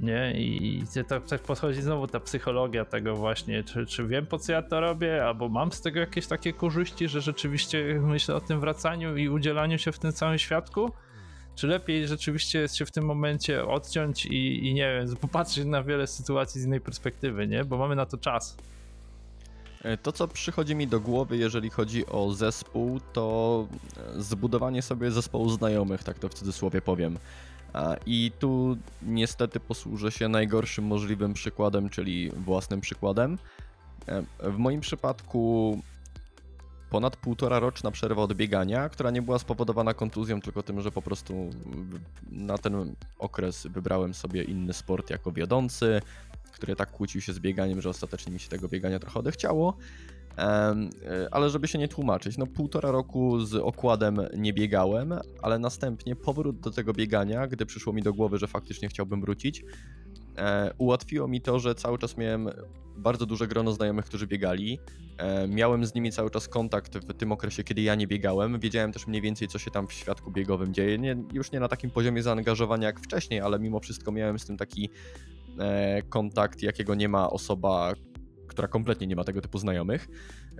Nie? I tak, tak podchodzi znowu ta psychologia tego właśnie, czy, czy wiem po co ja to robię, albo mam z tego jakieś takie korzyści, że rzeczywiście myślę o tym wracaniu i udzielaniu się w tym całym świadku, czy lepiej rzeczywiście się w tym momencie odciąć i, i nie wiem, popatrzeć na wiele sytuacji z innej perspektywy, nie? Bo mamy na to czas. E, to, co przychodzi mi do głowy, jeżeli chodzi o zespół, to e, zbudowanie sobie zespołu znajomych, tak to w cudzysłowie powiem. I tu niestety posłużę się najgorszym możliwym przykładem, czyli własnym przykładem. E, w moim przypadku ponad półtora roczna przerwa od biegania, która nie była spowodowana kontuzją, tylko tym, że po prostu na ten okres wybrałem sobie inny sport jako wiodący, który tak kłócił się z bieganiem, że ostatecznie mi się tego biegania trochę odechciało. E, ale żeby się nie tłumaczyć, no półtora roku z okładem nie biegałem, ale następnie powrót do tego biegania, gdy przyszło mi do głowy, że faktycznie chciałbym wrócić, e, ułatwiło mi to, że cały czas miałem bardzo duże grono znajomych, którzy biegali. E, miałem z nimi cały czas kontakt w tym okresie, kiedy ja nie biegałem. Wiedziałem też mniej więcej, co się tam w świadku biegowym dzieje. Nie, już nie na takim poziomie zaangażowania jak wcześniej, ale mimo wszystko miałem z tym taki E, kontakt, jakiego nie ma osoba, która kompletnie nie ma tego typu znajomych.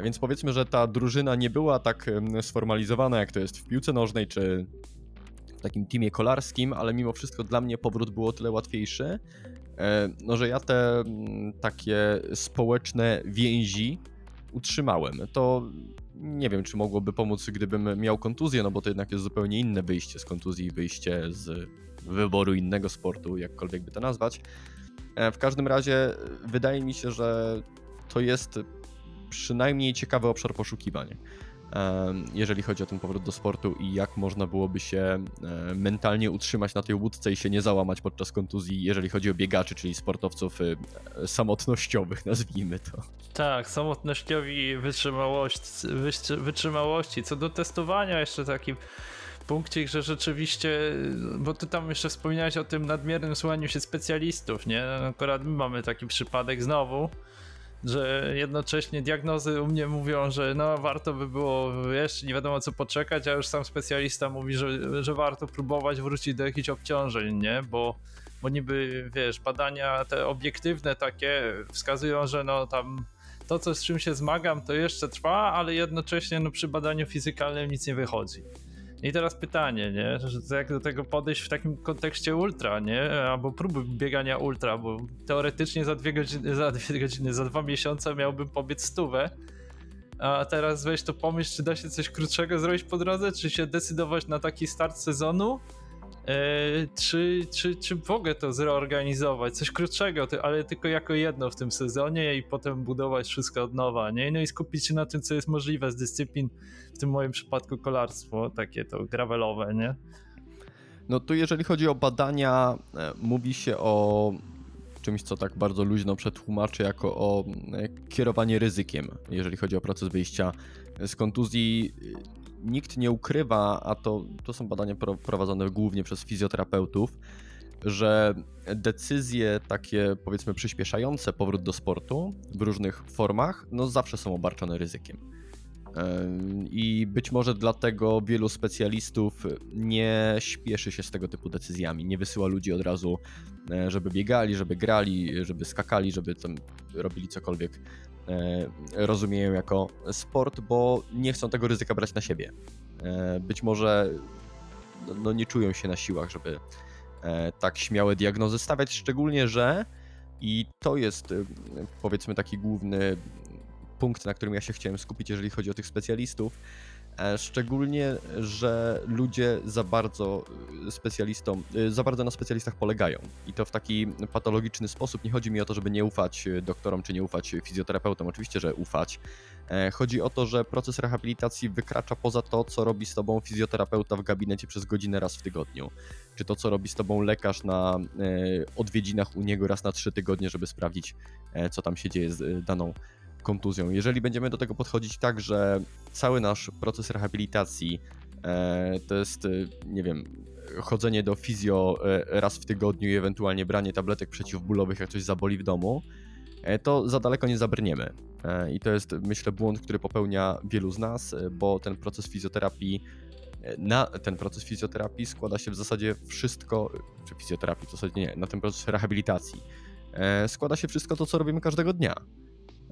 Więc powiedzmy, że ta drużyna nie była tak sformalizowana, jak to jest w piłce nożnej czy w takim teamie kolarskim, ale mimo wszystko dla mnie powrót było o tyle łatwiejszy, e, no że ja te takie społeczne więzi utrzymałem. To nie wiem, czy mogłoby pomóc, gdybym miał kontuzję, no bo to jednak jest zupełnie inne wyjście z kontuzji, wyjście z wyboru innego sportu, jakkolwiek by to nazwać. E, w każdym razie wydaje mi się, że to jest przynajmniej ciekawy obszar poszukiwań, e, jeżeli chodzi o ten powrót do sportu i jak można byłoby się mentalnie utrzymać na tej łódce i się nie załamać podczas kontuzji, jeżeli chodzi o biegaczy, czyli sportowców samotnościowych, nazwijmy to. Tak, samotnościowi wytrzymałości, wytrzymałości. Co do testowania, jeszcze takim punkcie, że rzeczywiście, bo ty tam jeszcze wspominałeś o tym nadmiernym słuchaniu się specjalistów, nie? Akurat my mamy taki przypadek znowu, że jednocześnie diagnozy u mnie mówią, że no warto by było jeszcze nie wiadomo co poczekać, a już sam specjalista mówi, że, że warto próbować wrócić do jakichś obciążeń, nie? Bo, bo niby, wiesz, badania te obiektywne takie wskazują, że no tam to, co z czym się zmagam, to jeszcze trwa, ale jednocześnie no, przy badaniu fizykalnym nic nie wychodzi. I teraz pytanie, nie? Że jak do tego podejść w takim kontekście ultra, nie? Albo próby biegania ultra, bo teoretycznie za dwie godziny, za dwie godziny, za dwa miesiące miałbym pobiec stówę. A teraz weź to pomyśl, czy da się coś krótszego zrobić po drodze, czy się decydować na taki start sezonu, czy, czy, czy mogę to zreorganizować, coś krótszego, ale tylko jako jedno w tym sezonie i potem budować wszystko od nowa, nie? No i skupić się na tym, co jest możliwe z dyscyplin, w tym moim przypadku kolarstwo, takie to gravelowe, nie? No tu jeżeli chodzi o badania, e, mówi się o czymś, co tak bardzo luźno przetłumaczę jako o e, kierowanie ryzykiem, jeżeli chodzi o proces wyjścia z kontuzji. Nikt nie ukrywa, a to, to są badania pro- prowadzone głównie przez fizjoterapeutów, że decyzje takie powiedzmy przyspieszające powrót do sportu w różnych formach, no zawsze są obarczone ryzykiem. I być może dlatego wielu specjalistów nie śpieszy się z tego typu decyzjami, nie wysyła ludzi od razu, e, żeby biegali, żeby grali, żeby skakali, żeby robili cokolwiek rozumieją jako sport, bo nie chcą tego ryzyka brać na siebie. E, Być może no, no nie czują się na siłach, żeby e, tak śmiałe diagnozy stawiać, szczególnie, że i to jest e, powiedzmy taki główny punkt, na którym ja się chciałem skupić, jeżeli chodzi o tych specjalistów. E, Szczególnie, że ludzie za bardzo e, specjalistom, e, za bardzo na specjalistach polegają. I to w taki patologiczny sposób. Nie chodzi mi o to, żeby nie ufać e, doktorom czy nie ufać fizjoterapeutom. Oczywiście, że ufać. E, Chodzi o to, że proces rehabilitacji wykracza poza to, co robi z tobą fizjoterapeuta w gabinecie przez godzinę raz w tygodniu. Czy to, co robi z tobą lekarz na e, odwiedzinach u niego raz na trzy tygodnie, żeby sprawdzić, co tam się dzieje z daną kontuzją. Jeżeli będziemy do tego podchodzić tak, że cały nasz proces rehabilitacji e, to jest, e, nie wiem, chodzenie do fizjo e, raz w tygodniu i ewentualnie branie tabletek przeciwbólowych, jak coś zaboli w domu, to za daleko nie zabrniemy. I to jest, myślę, błąd, który popełnia wielu z nas, bo ten proces fizjoterapii na ten proces fizjoterapii składa się w zasadzie wszystko, czy fizjoterapii w zasadzie nie, na ten proces rehabilitacji składa się wszystko to, co robimy każdego dnia.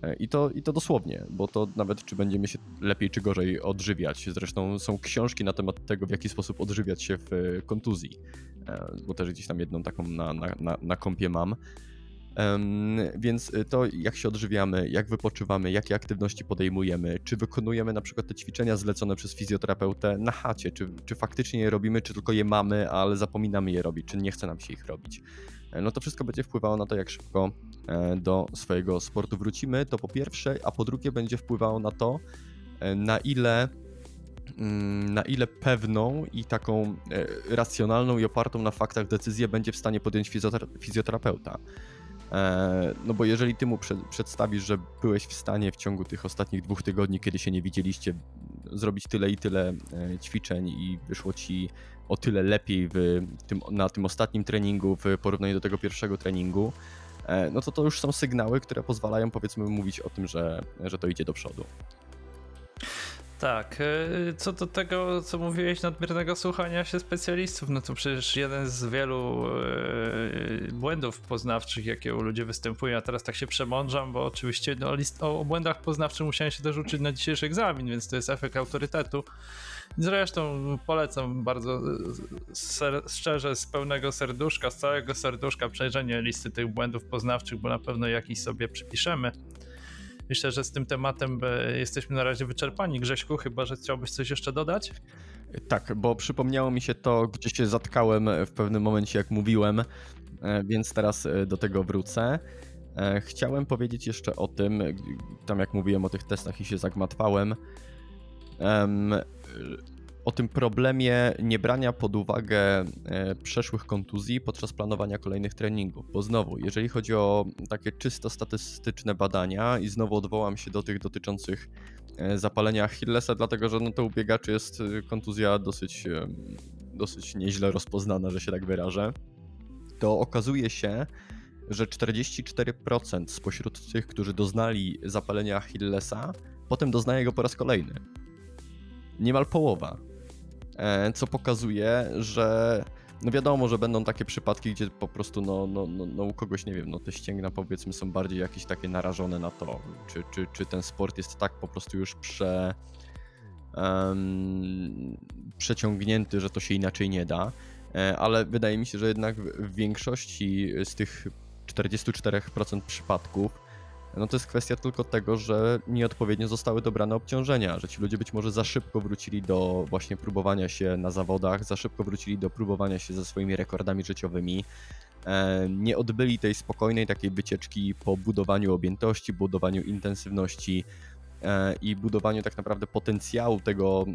E, I to, I to dosłownie, bo to nawet czy będziemy się lepiej czy gorzej odżywiać. Zresztą są książki na temat tego, w jaki sposób odżywiać się w e, kontuzji, E, bo też gdzieś tam jedną taką na, na, na, na kompie mam. Więc to, jak się odżywiamy, jak wypoczywamy, jakie aktywności podejmujemy, czy wykonujemy na przykład te ćwiczenia zlecone przez fizjoterapeutę na chacie, czy, czy faktycznie je robimy, czy tylko je mamy, ale zapominamy je robić, czy nie chce nam się ich robić. E, No to wszystko będzie wpływało na to, jak szybko e, do swojego sportu wrócimy, to po pierwsze, a po drugie będzie wpływało na to, e, na ile mm, na ile pewną i taką racjonalną i opartą na faktach decyzję będzie w stanie podjąć fizjotera- fizjoterapeuta. No bo jeżeli ty mu prze- przedstawisz, że byłeś w stanie w ciągu tych ostatnich dwóch tygodni, kiedy się nie widzieliście, zrobić tyle i tyle e, ćwiczeń i wyszło ci o tyle lepiej w tym, na tym ostatnim treningu w porównaniu do tego pierwszego treningu, e, no to to już są sygnały, które pozwalają powiedzmy mówić o tym, że, że to idzie do przodu. Tak, e, co do tego, co mówiłeś, nadmiernego słuchania się specjalistów, no to przecież jeden z wielu e, błędów poznawczych, jakie u ludzi występują, a teraz tak się przemądrzam, bo oczywiście no, o, o błędach poznawczych musiałem się też uczyć na dzisiejszy egzamin, więc to jest efekt autorytetu. Zresztą polecam bardzo e, ser, szczerze, z pełnego serduszka, z całego serduszka przejrzenie listy tych błędów poznawczych, bo na pewno jakiś sobie przypiszemy. Myślę, że z tym tematem e, jesteśmy na razie wyczerpani. Grześku, chyba że chciałbyś coś jeszcze dodać? Tak, bo przypomniało mi się to, gdzie się zatkałem w pewnym momencie, jak mówiłem, e, więc teraz e, do tego wrócę. E, Chciałem powiedzieć jeszcze o tym, tam jak mówiłem o tych testach i się zagmatwałem, em, e, o tym problemie niebrania pod uwagę e, przeszłych kontuzji podczas planowania kolejnych treningów. Bo znowu, jeżeli chodzi o takie czysto statystyczne badania, i znowu odwołam się do tych dotyczących e, zapalenia Achillesa, dlatego że no to u biegaczy jest e, kontuzja dosyć, dosyć nieźle rozpoznana, że się tak wyrażę, to okazuje się, że 44% spośród tych, którzy doznali zapalenia Achillesa, potem doznaje go po raz kolejny. Niemal połowa. E, Co pokazuje, że no wiadomo, że będą takie przypadki, gdzie po prostu no, no, no, no u kogoś, nie wiem, no te ścięgna powiedzmy są bardziej jakieś takie narażone na to, czy, czy, czy ten sport jest tak po prostu już prze, em, przeciągnięty, że to się inaczej nie da, E, ale wydaje mi się, że jednak w większości z tych 44% przypadków no to jest kwestia tylko tego, że nieodpowiednio zostały dobrane obciążenia, że ci ludzie być może za szybko wrócili do właśnie próbowania się na zawodach, za szybko wrócili do próbowania się ze swoimi rekordami życiowymi, e, nie odbyli tej spokojnej takiej wycieczki po budowaniu objętości, budowaniu intensywności e, i budowaniu tak naprawdę potencjału tego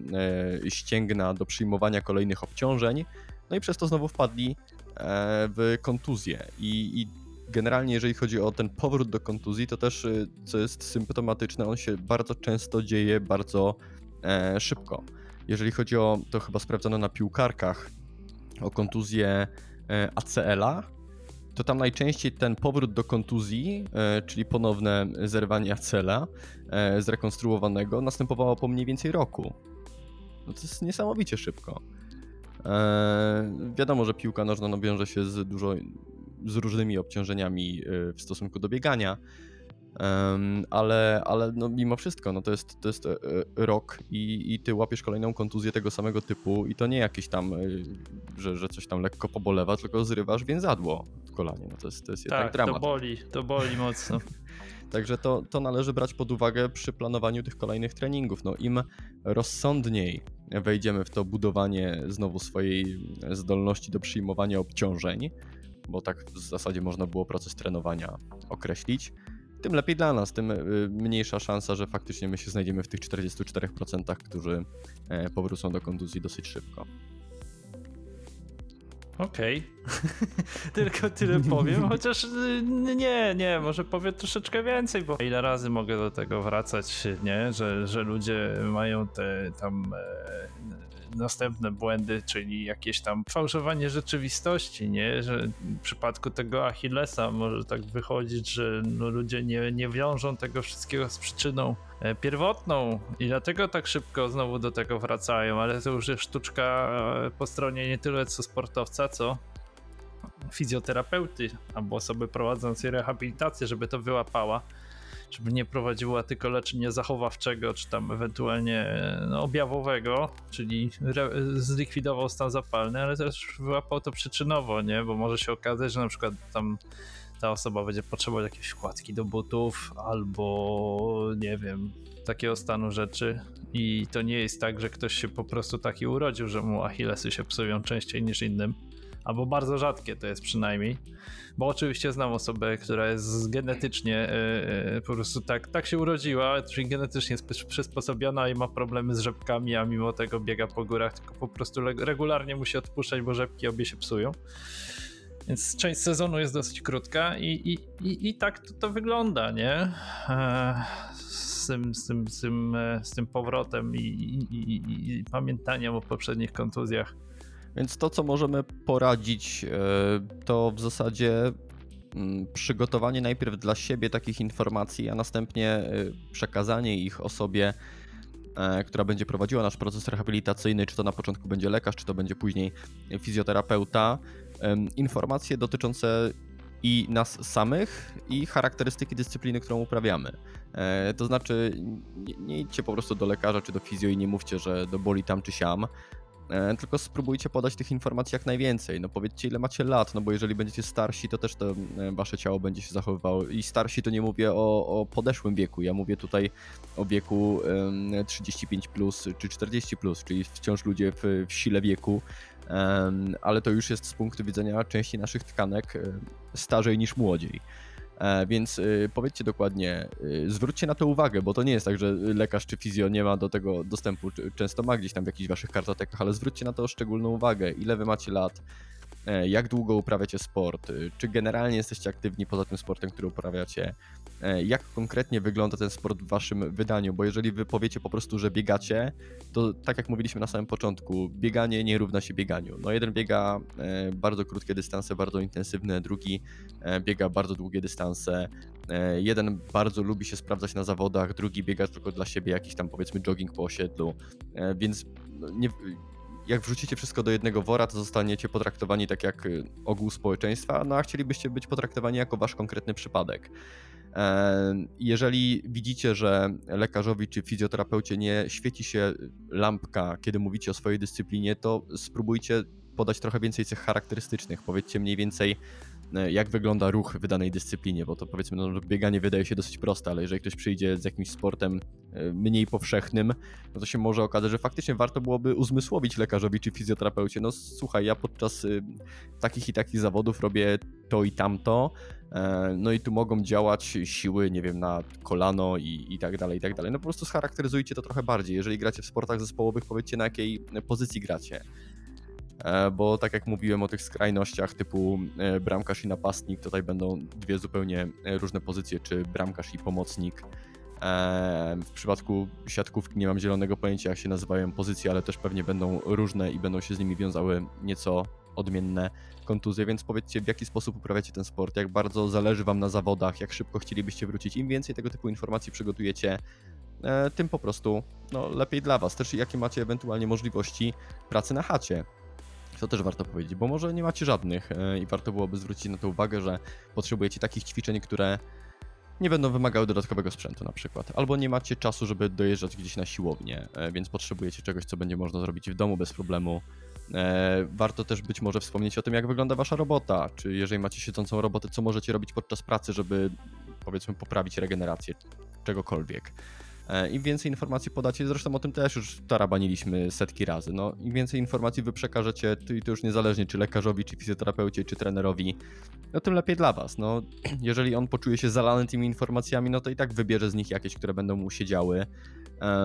e, ścięgna do przyjmowania kolejnych obciążeń, no i przez to znowu wpadli w kontuzję. I, i generalnie jeżeli chodzi o ten powrót do kontuzji, to też, y, co jest symptomatyczne, on się bardzo często dzieje bardzo e, szybko. Jeżeli chodzi o, to chyba sprawdzono na piłkarkach, o kontuzję e, ACL-a, to tam najczęściej ten powrót do kontuzji, e, czyli ponowne zerwanie ACL-a e, zrekonstruowanego, następowało po mniej więcej roku. No to jest niesamowicie szybko. E, wiadomo, że piłka nożna no, wiąże się z dużo z różnymi obciążeniami e, w stosunku do biegania, ale, ale no, mimo wszystko no, to jest, to jest e, e, rok i, i ty łapiesz kolejną kontuzję tego samego typu i to nie jakieś tam, e, że, że coś tam lekko pobolewa, tylko zrywasz więzadło w kolanie. No, to jest, to jest jednak Tak, dramat. to boli, to boli mocno. Także to, to należy brać pod uwagę przy planowaniu tych kolejnych treningów. No, Im rozsądniej wejdziemy w to budowanie znowu swojej zdolności do przyjmowania obciążeń, bo tak w zasadzie można było proces trenowania określić, tym lepiej dla nas, tym y, mniejsza szansa, że faktycznie my się znajdziemy w tych 44%, którzy e, powrócą do kontuzji dosyć szybko. Okej. Tylko tyle powiem, chociaż y, nie, nie, może powiem troszeczkę więcej, bo ile razy mogę do tego wracać, nie, że, że ludzie mają te tam e, następne błędy, czyli jakieś tam fałszowanie rzeczywistości, nie, że w przypadku tego Achillesa może tak wychodzić, że no, ludzie nie, nie wiążą tego wszystkiego z przyczyną e, pierwotną. I dlatego tak szybko znowu do tego wracają, ale to już jest sztuczka e, po stronie nie tyle co sportowca, co fizjoterapeuty albo osoby prowadzącej rehabilitację, żeby to wyłapała, żeby nie prowadziła tylko leczenia zachowawczego, czy tam ewentualnie no, objawowego, czyli zlikwidował stan zapalny, ale też wyłapał to przyczynowo, nie? Bo może się okazać, że na przykład tam ta osoba będzie potrzebować jakiejś wkładki do butów, albo nie wiem, takiego stanu rzeczy. I to nie jest tak, że ktoś się po prostu taki urodził, że mu achillesy się psują częściej niż innym albo bardzo rzadkie to jest przynajmniej. Bo oczywiście znam osobę, która jest genetycznie e, po prostu tak, tak się urodziła, czyli genetycznie jest przysposobiona i ma problemy z rzepkami, a mimo tego biega po górach, tylko po prostu regularnie musi odpuszczać, bo rzepki obie się psują. Więc część sezonu jest dosyć krótka i, i, i, i tak to, to wygląda, nie? E, z tym, z tym, z tym, z tym powrotem i, i, i, i pamiętaniem o poprzednich kontuzjach. Więc to, co możemy poradzić, to w zasadzie mm, przygotowanie najpierw dla siebie takich informacji, a następnie przekazanie ich osobie, e, która będzie prowadziła nasz proces rehabilitacyjny, czy to na początku będzie lekarz, czy to będzie później fizjoterapeuta. Informacje dotyczące i nas samych, i charakterystyki dyscypliny, którą uprawiamy. E, to znaczy, nie, nie idźcie po prostu do lekarza czy do fizjo i nie mówcie, że do boli tam czy siam, E, tylko spróbujcie podać tych informacji jak najwięcej. No powiedzcie ile macie lat, no bo jeżeli będziecie starsi, to też to e, wasze ciało będzie się zachowywało. I starsi to nie mówię o, o podeszłym wieku, ja mówię tutaj o wieku 35 plus czy 40 plus, czyli wciąż ludzie w, w sile wieku, ale to już jest z punktu widzenia części naszych tkanek e, starzej niż młodziej. E, więc y, powiedzcie dokładnie, y, zwróćcie na to uwagę, bo to nie jest tak, że lekarz czy fizjo nie ma do tego dostępu, często ma gdzieś tam w jakichś waszych kartotekach, ale zwróćcie na to szczególną uwagę, ile wy macie lat, jak długo uprawiacie sport, y, czy generalnie jesteście aktywni poza tym sportem, który uprawiacie, e, jak konkretnie wygląda ten sport w waszym wydaniu, bo jeżeli wy powiecie po prostu, że biegacie, to tak jak mówiliśmy na samym początku, bieganie nie równa się bieganiu. No jeden biega bardzo krótkie dystanse, bardzo intensywne, drugi biega bardzo długie dystanse, jeden bardzo lubi się sprawdzać na zawodach, drugi biega tylko dla siebie, jakiś tam powiedzmy jogging po osiedlu, więc no, nie, jak wrzucicie wszystko do jednego wora, to zostaniecie potraktowani tak jak y, ogół społeczeństwa, no a chcielibyście być potraktowani jako wasz konkretny przypadek. Jeżeli widzicie, że lekarzowi czy fizjoterapeucie nie świeci się lampka, kiedy mówicie o swojej dyscyplinie, to spróbujcie podać trochę więcej cech charakterystycznych. Powiedzcie mniej więcej, E, jak wygląda ruch w danej dyscyplinie, bo to powiedzmy, no, bieganie wydaje się dosyć proste, ale jeżeli ktoś przyjdzie z jakimś sportem e, mniej powszechnym, no to się może okazać, że faktycznie warto byłoby uzmysłowić lekarzowi czy fizjoterapeucie, no słuchaj, ja podczas y, takich i takich zawodów robię to i tamto, e, no i tu mogą działać siły, nie wiem, na kolano i, i tak dalej, i tak dalej. No po prostu scharakteryzujcie to trochę bardziej. Jeżeli gracie w sportach zespołowych, powiedzcie na jakiej pozycji gracie E, bo tak jak mówiłem o tych skrajnościach typu e, bramkarz i napastnik, tutaj będą dwie zupełnie e, różne pozycje, czy bramkarz i pomocnik. W przypadku siatkówki nie mam zielonego pojęcia, jak się nazywają pozycje, ale też pewnie będą różne i będą się z nimi wiązały nieco odmienne kontuzje, więc powiedzcie, w jaki sposób uprawiacie ten sport, jak bardzo zależy Wam na zawodach, jak szybko chcielibyście wrócić. Im więcej tego typu informacji przygotujecie, tym po prostu no, lepiej dla Was. Też jakie macie ewentualnie możliwości pracy na chacie. To też warto powiedzieć, bo może nie macie żadnych e, i warto byłoby zwrócić na to uwagę, że potrzebujecie takich ćwiczeń, które nie będą wymagały dodatkowego sprzętu na przykład, albo nie macie czasu, żeby dojeżdżać gdzieś na siłownię, e, więc potrzebujecie czegoś, co będzie można zrobić w domu bez problemu. E, warto też być może wspomnieć o tym, jak wygląda wasza robota, czy jeżeli macie siedzącą robotę, co możecie robić podczas pracy, żeby powiedzmy poprawić regenerację czegokolwiek. E, Im więcej informacji podacie, zresztą o tym też już tarabaniliśmy setki razy, no im więcej informacji wy przekażecie, to, to już niezależnie czy lekarzowi, czy fizjoterapeucie, czy trenerowi, no tym lepiej dla was. No, jeżeli on poczuje się zalany tymi informacjami, no to i tak wybierze z nich jakieś, które będą mu siedziały,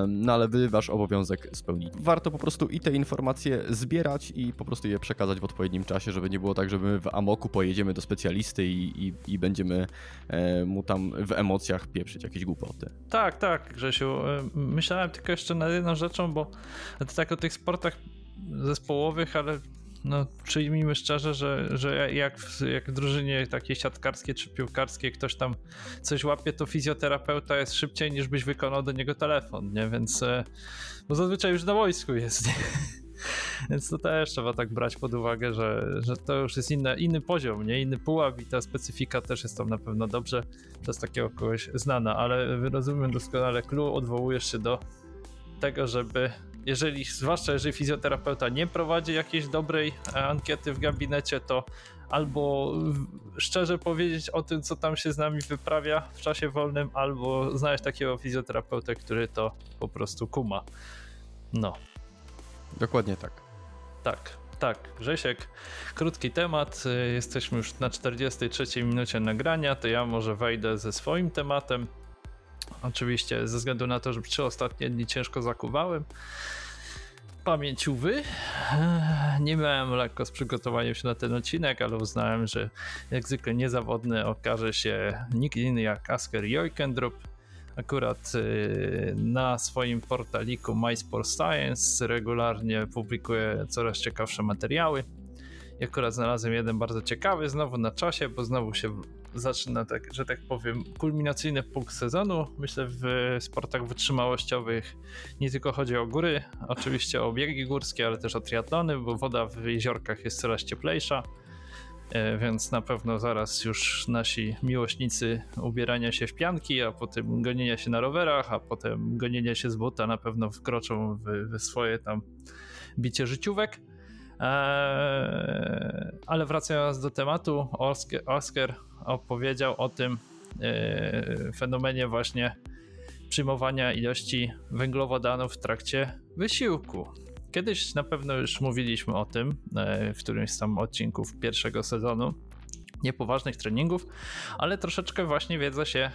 no ale wy wasz obowiązek spełnić. Warto po prostu i te informacje zbierać i po prostu je przekazać w odpowiednim czasie, żeby nie było tak, że my w amoku pojedziemy do specjalisty i, i, i będziemy e, mu tam w emocjach pieprzyć jakieś głupoty. Tak, tak, Grzesiu. E, myślałem tylko jeszcze nad jedną rzeczą, bo tak o tych sportach zespołowych, ale no przyjmijmy szczerze, że, że jak, w, jak w drużynie takiej siatkarskiej czy piłkarskiej ktoś tam coś łapie, to fizjoterapeuta jest szybciej niż byś wykonał do niego telefon, nie? Więc, e, bo zazwyczaj już na wojsku jest, nie? Więc to też trzeba tak brać pod uwagę, że, że to już jest inny, inny poziom, nie? Inny pułap i ta specyfika też jest tam na pewno dobrze przez takiego kogoś znana, ale rozumiem doskonale, Clue odwołujesz się do tego, żeby jeżeli, zwłaszcza jeżeli fizjoterapeuta nie prowadzi jakiejś dobrej e, ankiety w gabinecie, to albo szczerze powiedzieć o tym, co tam się z nami wyprawia w czasie wolnym, albo znaleźć takiego fizjoterapeutę, który to po prostu kuma. No. Dokładnie tak. Tak, tak. Grzesiek, krótki temat. E, jesteśmy już na 43 minucie nagrania, to ja może wejdę ze swoim tematem. Oczywiście ze względu na to, że trzy ostatnie dni ciężko zakuwałem pamięciówy. Nie miałem lekko z przygotowaniem się na ten odcinek, ale uznałem, że jak zwykle niezawodny okaże się nikt inny jak Asker Joikendrup. Akurat y, na swoim portaliku MySport Science regularnie publikuje coraz ciekawsze materiały. I akurat znalazłem jeden bardzo ciekawy, znowu na czasie, bo znowu się zaczyna, tak, że tak powiem, kulminacyjny punkt sezonu. Myślę w sportach wytrzymałościowych nie tylko chodzi o góry, oczywiście o biegi górskie, ale też o triatlony, bo woda w jeziorkach jest coraz cieplejsza. E, więc na pewno zaraz już nasi miłośnicy ubierania się w pianki, a potem gonienia się na rowerach, a potem gonienia się z buta na pewno wkroczą w, w swoje tam bicie życiówek. Eee, ale wracając do tematu, Oscar, Oscar opowiedział o tym eee, fenomenie właśnie przyjmowania ilości węglowodanów w trakcie wysiłku. Kiedyś na pewno już mówiliśmy o tym eee, w którymś z tam odcinków pierwszego sezonu niepoważnych treningów, ale troszeczkę właśnie wiedza się,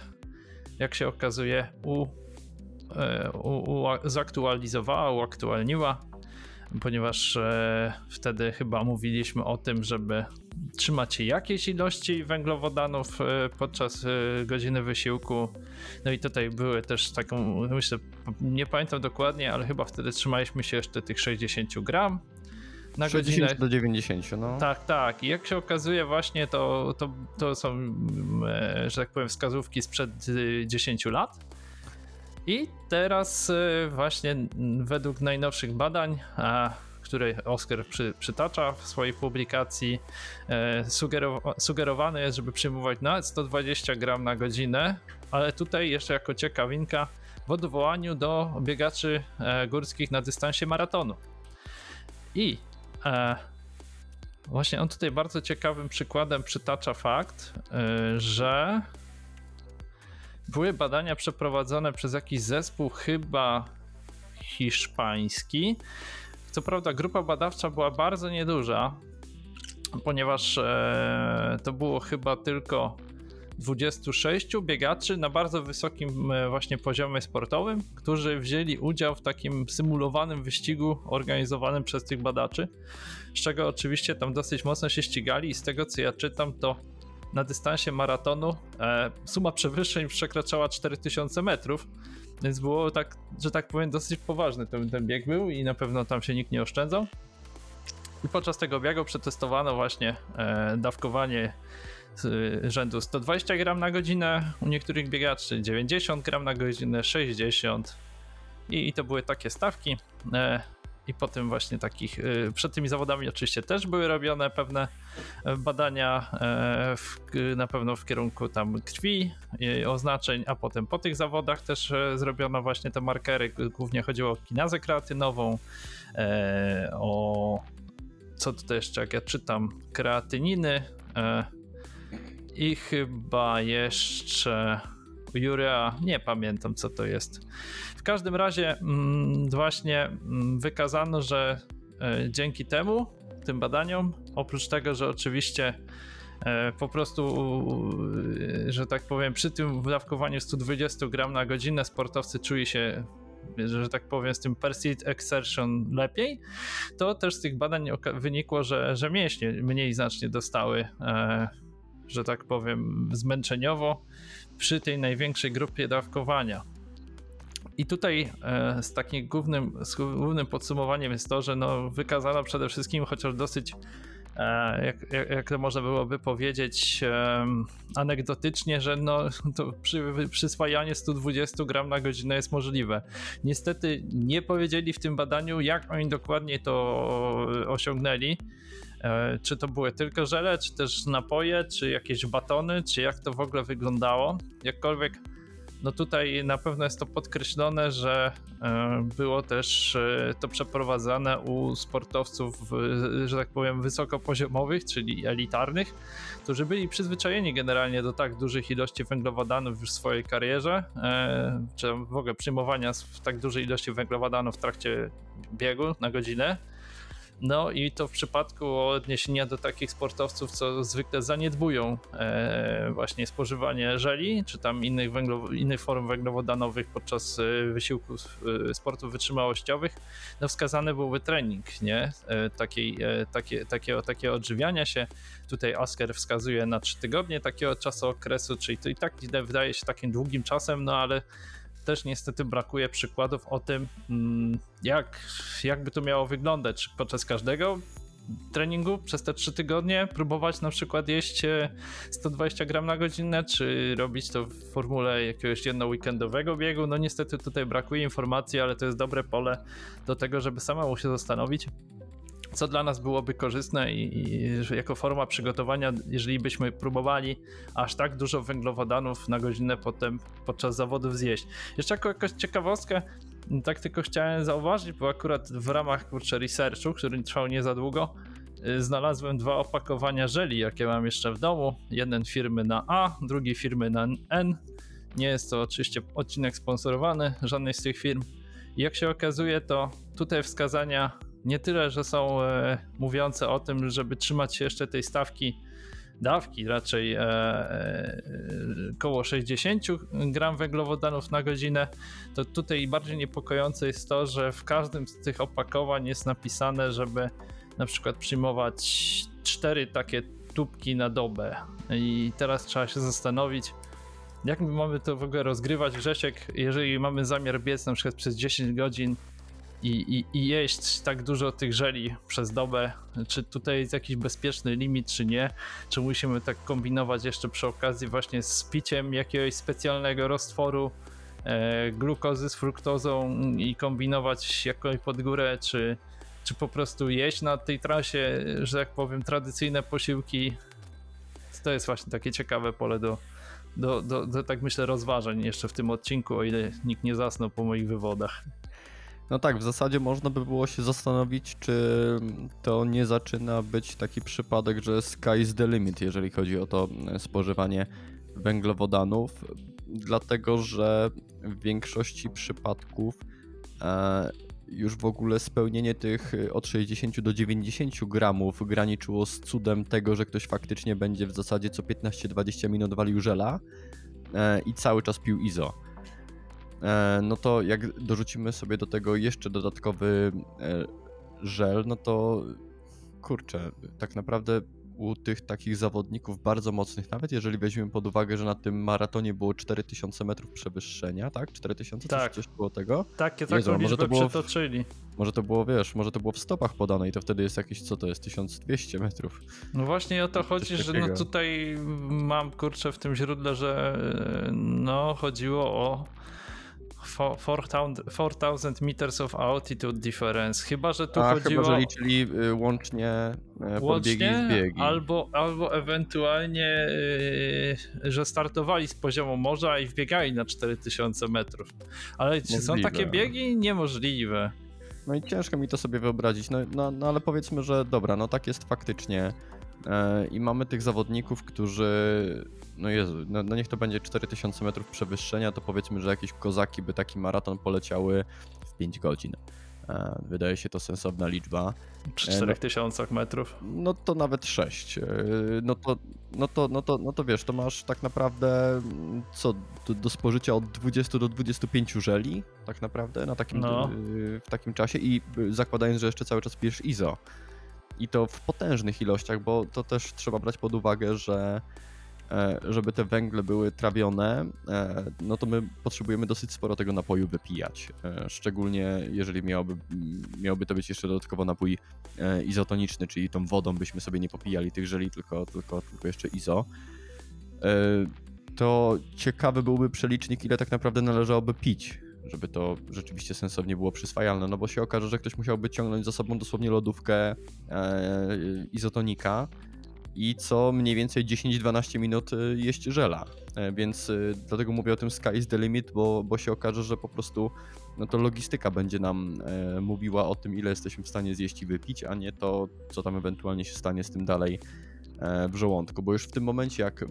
jak się okazuje, u, u, u zaktualizowała, uaktualniła ponieważ e, wtedy chyba mówiliśmy o tym, żeby trzymać jakieś ilości węglowodanów e, podczas e, godziny wysiłku. No i tutaj były też taką, myślę, nie pamiętam dokładnie, ale chyba wtedy trzymaliśmy się jeszcze tych 60 gram. Na 60 godzinę. do 90, no. Tak, tak. I jak się okazuje, właśnie to, to, to są, e, że tak powiem, wskazówki sprzed 10 lat. I teraz właśnie według najnowszych badań, które Oscar przy, przytacza w swojej publikacji, e, sugerowane jest, żeby przyjmować nawet 120 gram na godzinę, ale tutaj jeszcze jako ciekawinka w odwołaniu do biegaczy e, górskich na dystansie maratonu. I e, właśnie on tutaj bardzo ciekawym przykładem przytacza fakt, że były badania przeprowadzone przez jakiś zespół, chyba hiszpański. Co prawda, grupa badawcza była bardzo nieduża, ponieważ e, to było chyba tylko 26 biegaczy na bardzo wysokim e, właśnie poziomie sportowym, którzy wzięli udział w takim symulowanym wyścigu organizowanym przez tych badaczy, z czego oczywiście tam dosyć mocno się ścigali i z tego co ja czytam to na dystansie maratonu e, suma przewyższeń przekraczała 4000 metrów, więc było tak, że tak powiem, dosyć poważny ten, ten bieg był i na pewno tam się nikt nie oszczędzał. I podczas tego biegu przetestowano właśnie e, dawkowanie z rzędu 120 gram na godzinę, u niektórych biegaczy 90 gram na godzinę, 60 i, i to były takie stawki. E, I po tym właśnie takich, e, przed tymi zawodami oczywiście też były robione pewne badania e, w, na pewno w kierunku tam krwi, e, oznaczeń, a potem po tych zawodach też e, zrobiono właśnie te markery, głównie chodziło o kinazę kreatynową, e, o co tutaj jeszcze, jak ja czytam, kreatyniny, e, i chyba jeszcze Jurea, nie pamiętam co to jest. Każdym razie mm, właśnie mm, wykazano, że e, dzięki temu, tym badaniom, oprócz tego, że oczywiście e, po prostu, że tak powiem, przy tym wydawkowaniu 120 gram na godzinę sportowcy czuli się że tak powiem, z tym perceived exertion lepiej, to też z tych badań wynikło, że, że mięśnie mniej znacznie dostały e, że tak powiem, zmęczeniowo przy tej największej grupie dawkowania. I tutaj e, z takim głównym, z głównym podsumowaniem jest to, że no, wykazano przede wszystkim, chociaż dosyć, e, jak, jak, jak to można byłoby powiedzieć, e, anegdotycznie, że no, to przy, przyswajanie 120 gram na godzinę jest możliwe. Niestety nie powiedzieli w tym badaniu, jak oni dokładnie to osiągnęli. Czy to były tylko żele, czy też napoje, czy jakieś batony, czy jak to w ogóle wyglądało. Jakkolwiek, no tutaj na pewno jest to podkreślone, że e, było też e, to przeprowadzane u sportowców, że tak powiem, wysokopoziomowych, czyli elitarnych, którzy byli przyzwyczajeni generalnie do tak dużych ilości węglowodanów w swojej karierze, czy w ogóle przyjmowania tak dużej ilości węglowodanów w trakcie biegu na godzinę no i to w przypadku odniesienia do takich sportowców, co zwykle zaniedbują e, właśnie spożywanie żeli, czy tam innych, węglow- innych form węglowodanowych podczas e, wysiłku e, sportów wytrzymałościowych, no wskazany byłby trening, nie? Takiej, takie, takie, takie odżywiania się. Tutaj Asker wskazuje na 3 tygodnie takiego czasu okresu, czyli to i tak wydaje się takim długim czasem, no ale też niestety brakuje przykładów o tym, mm, jak, jak by to miało wyglądać. Podczas każdego treningu przez te trzy tygodnie próbować na przykład jeść 120 e, gram na godzinę, czy robić to w formule jakiegoś jedno weekendowego biegu. No niestety tutaj brakuje informacji, ale to jest dobre pole do tego, żeby samemu się zastanowić, co dla nas byłoby korzystne i, i, jako forma przygotowania, jeżeli byśmy próbowali aż tak dużo węglowodanów na godzinę potem podczas zawodów zjeść. Jeszcze jako jakąś ciekawostkę, tak tylko chciałem zauważyć, bo akurat w ramach kurczę researchu, który trwał nie za długo, y, znalazłem dwa opakowania żeli, jakie mam jeszcze w domu. Jeden firmy na A, drugi firmy na N. Nie jest to oczywiście odcinek sponsorowany żadnej z tych firm. Jak się okazuje, to tutaj wskazania nie tyle, że są e, mówiące o tym, żeby trzymać się jeszcze tej stawki dawki, raczej e, e, około 60 gram węglowodanów na godzinę, to tutaj bardziej niepokojące jest to, że w każdym z tych opakowań jest napisane, żeby na przykład przyjmować cztery takie tubki na dobę. I teraz trzeba się zastanowić, jak my mamy to w ogóle rozgrywać, Grzesiek, jeżeli mamy zamiar biec na przykład przez 10 godzin i, i, i jeść tak dużo tych żeli przez dobę, czy tutaj jest jakiś bezpieczny limit, czy nie, czy musimy tak kombinować jeszcze przy okazji właśnie z piciem jakiegoś specjalnego roztworu e, glukozy z fruktozą i kombinować jakoś pod górę, czy, czy po prostu jeść na tej trasie, że tak powiem, tradycyjne posiłki. To jest właśnie takie ciekawe pole do, do, do, do tak myślę, rozważań jeszcze w tym odcinku, o ile nikt nie zasnął po moich wywodach. No tak, w zasadzie można by było się zastanowić, czy to nie zaczyna być taki przypadek, że sky is the limit, jeżeli chodzi o to e, spożywanie węglowodanów, dlatego że w większości przypadków e, już w ogóle spełnienie tych y, od 60 do 90 gramów graniczyło z cudem tego, że ktoś faktycznie będzie w zasadzie co 15-20 minut walił żela e, i cały czas pił izo. E, no to jak dorzucimy sobie do tego jeszcze dodatkowy e, żel, no to kurczę, tak naprawdę u tych takich zawodników bardzo mocnych, nawet jeżeli weźmiemy pod uwagę, że na tym maratonie było 4000 metrów przewyższenia, tak? 4000, Tak. coś, było tego? Takie Jezu, taką a może to było w- przetoczyli. Może to było, wiesz, może to było w stopach podane i to wtedy jest jakieś, co to jest, 1200 metrów. No właśnie o to Coś chodzi, że no tutaj mam kurczę w tym źródle, że e, no chodziło o 4000 4000 meters of altitude difference. Chyba, że tu A chodziło chyba, że liczyli y, łącznie e, podbiegi i łącznie, zbiegi. albo, albo ewentualnie, e, że startowali z poziomu morza i wbiegali na 4000 metrów. Ale czy są takie biegi? Niemożliwe. No i ciężko mi to sobie wyobrazić, no, no, no ale powiedzmy, że dobra, no tak jest faktycznie. E, I mamy tych zawodników, którzy, no Jezu, no, no niech to będzie 4000 metrów przewyższenia, to powiedzmy, że jakieś kozaki by taki maraton poleciały w 5 godzin. E, Wydaje się to sensowna liczba. Przy E, no- 4000 metrów. No to nawet 6. No to, no, to, no, to, no to wiesz, to masz tak naprawdę mm, co do, do spożycia od 20 do 25 żeli, tak naprawdę, na takim, No. y, w takim czasie i y, zakładając, że jeszcze cały czas pijesz IZO. I to w potężnych ilościach, bo to też trzeba brać pod uwagę, że e, żeby te węgle były trawione, e, no to my potrzebujemy dosyć sporo tego napoju wypijać. E, Szczególnie jeżeli miałoby, miałby to być jeszcze dodatkowo napój izotoniczny, czyli tą wodą byśmy sobie nie popijali tych żeli, tylko, tylko, tylko jeszcze izo. To ciekawy byłby przelicznik, ile tak naprawdę należałoby pić, żeby to rzeczywiście sensownie było przyswajalne, no bo się okaże, że ktoś musiałby ciągnąć za sobą dosłownie lodówkę e, izotonika i co mniej więcej 10-12 minut e, jeść żela. E, Więc e, dlatego mówię o tym sky is the limit, bo, bo się okaże, że po prostu no to logistyka będzie nam e, mówiła o tym, ile jesteśmy w stanie zjeść i wypić, a nie to, co tam ewentualnie się stanie z tym dalej e, w żołądku. Bo już w tym momencie, jak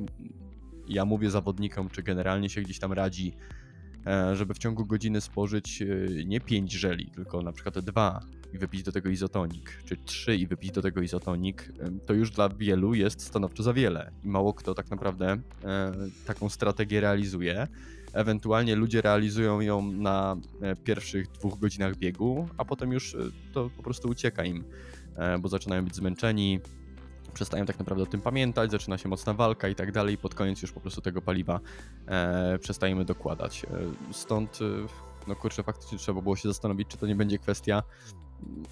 ja mówię zawodnikom, czy generalnie się gdzieś tam radzi, żeby w ciągu godziny spożyć e, nie 5 żeli, tylko na przykład dwa i wypić do tego izotonik, czy trzy i wypić do tego izotonik, em, to już dla wielu jest stanowczo za wiele. I mało kto tak naprawdę e, taką strategię realizuje. Ewentualnie ludzie realizują ją na e, pierwszych dwóch godzinach biegu, a potem już e, to po prostu ucieka im, e, bo zaczynają być zmęczeni, przestają tak naprawdę o tym pamiętać, zaczyna się mocna walka i tak dalej. Pod koniec już po prostu tego paliwa e, przestajemy dokładać. E, stąd, e, no kurczę, faktycznie trzeba było się zastanowić, czy to nie będzie kwestia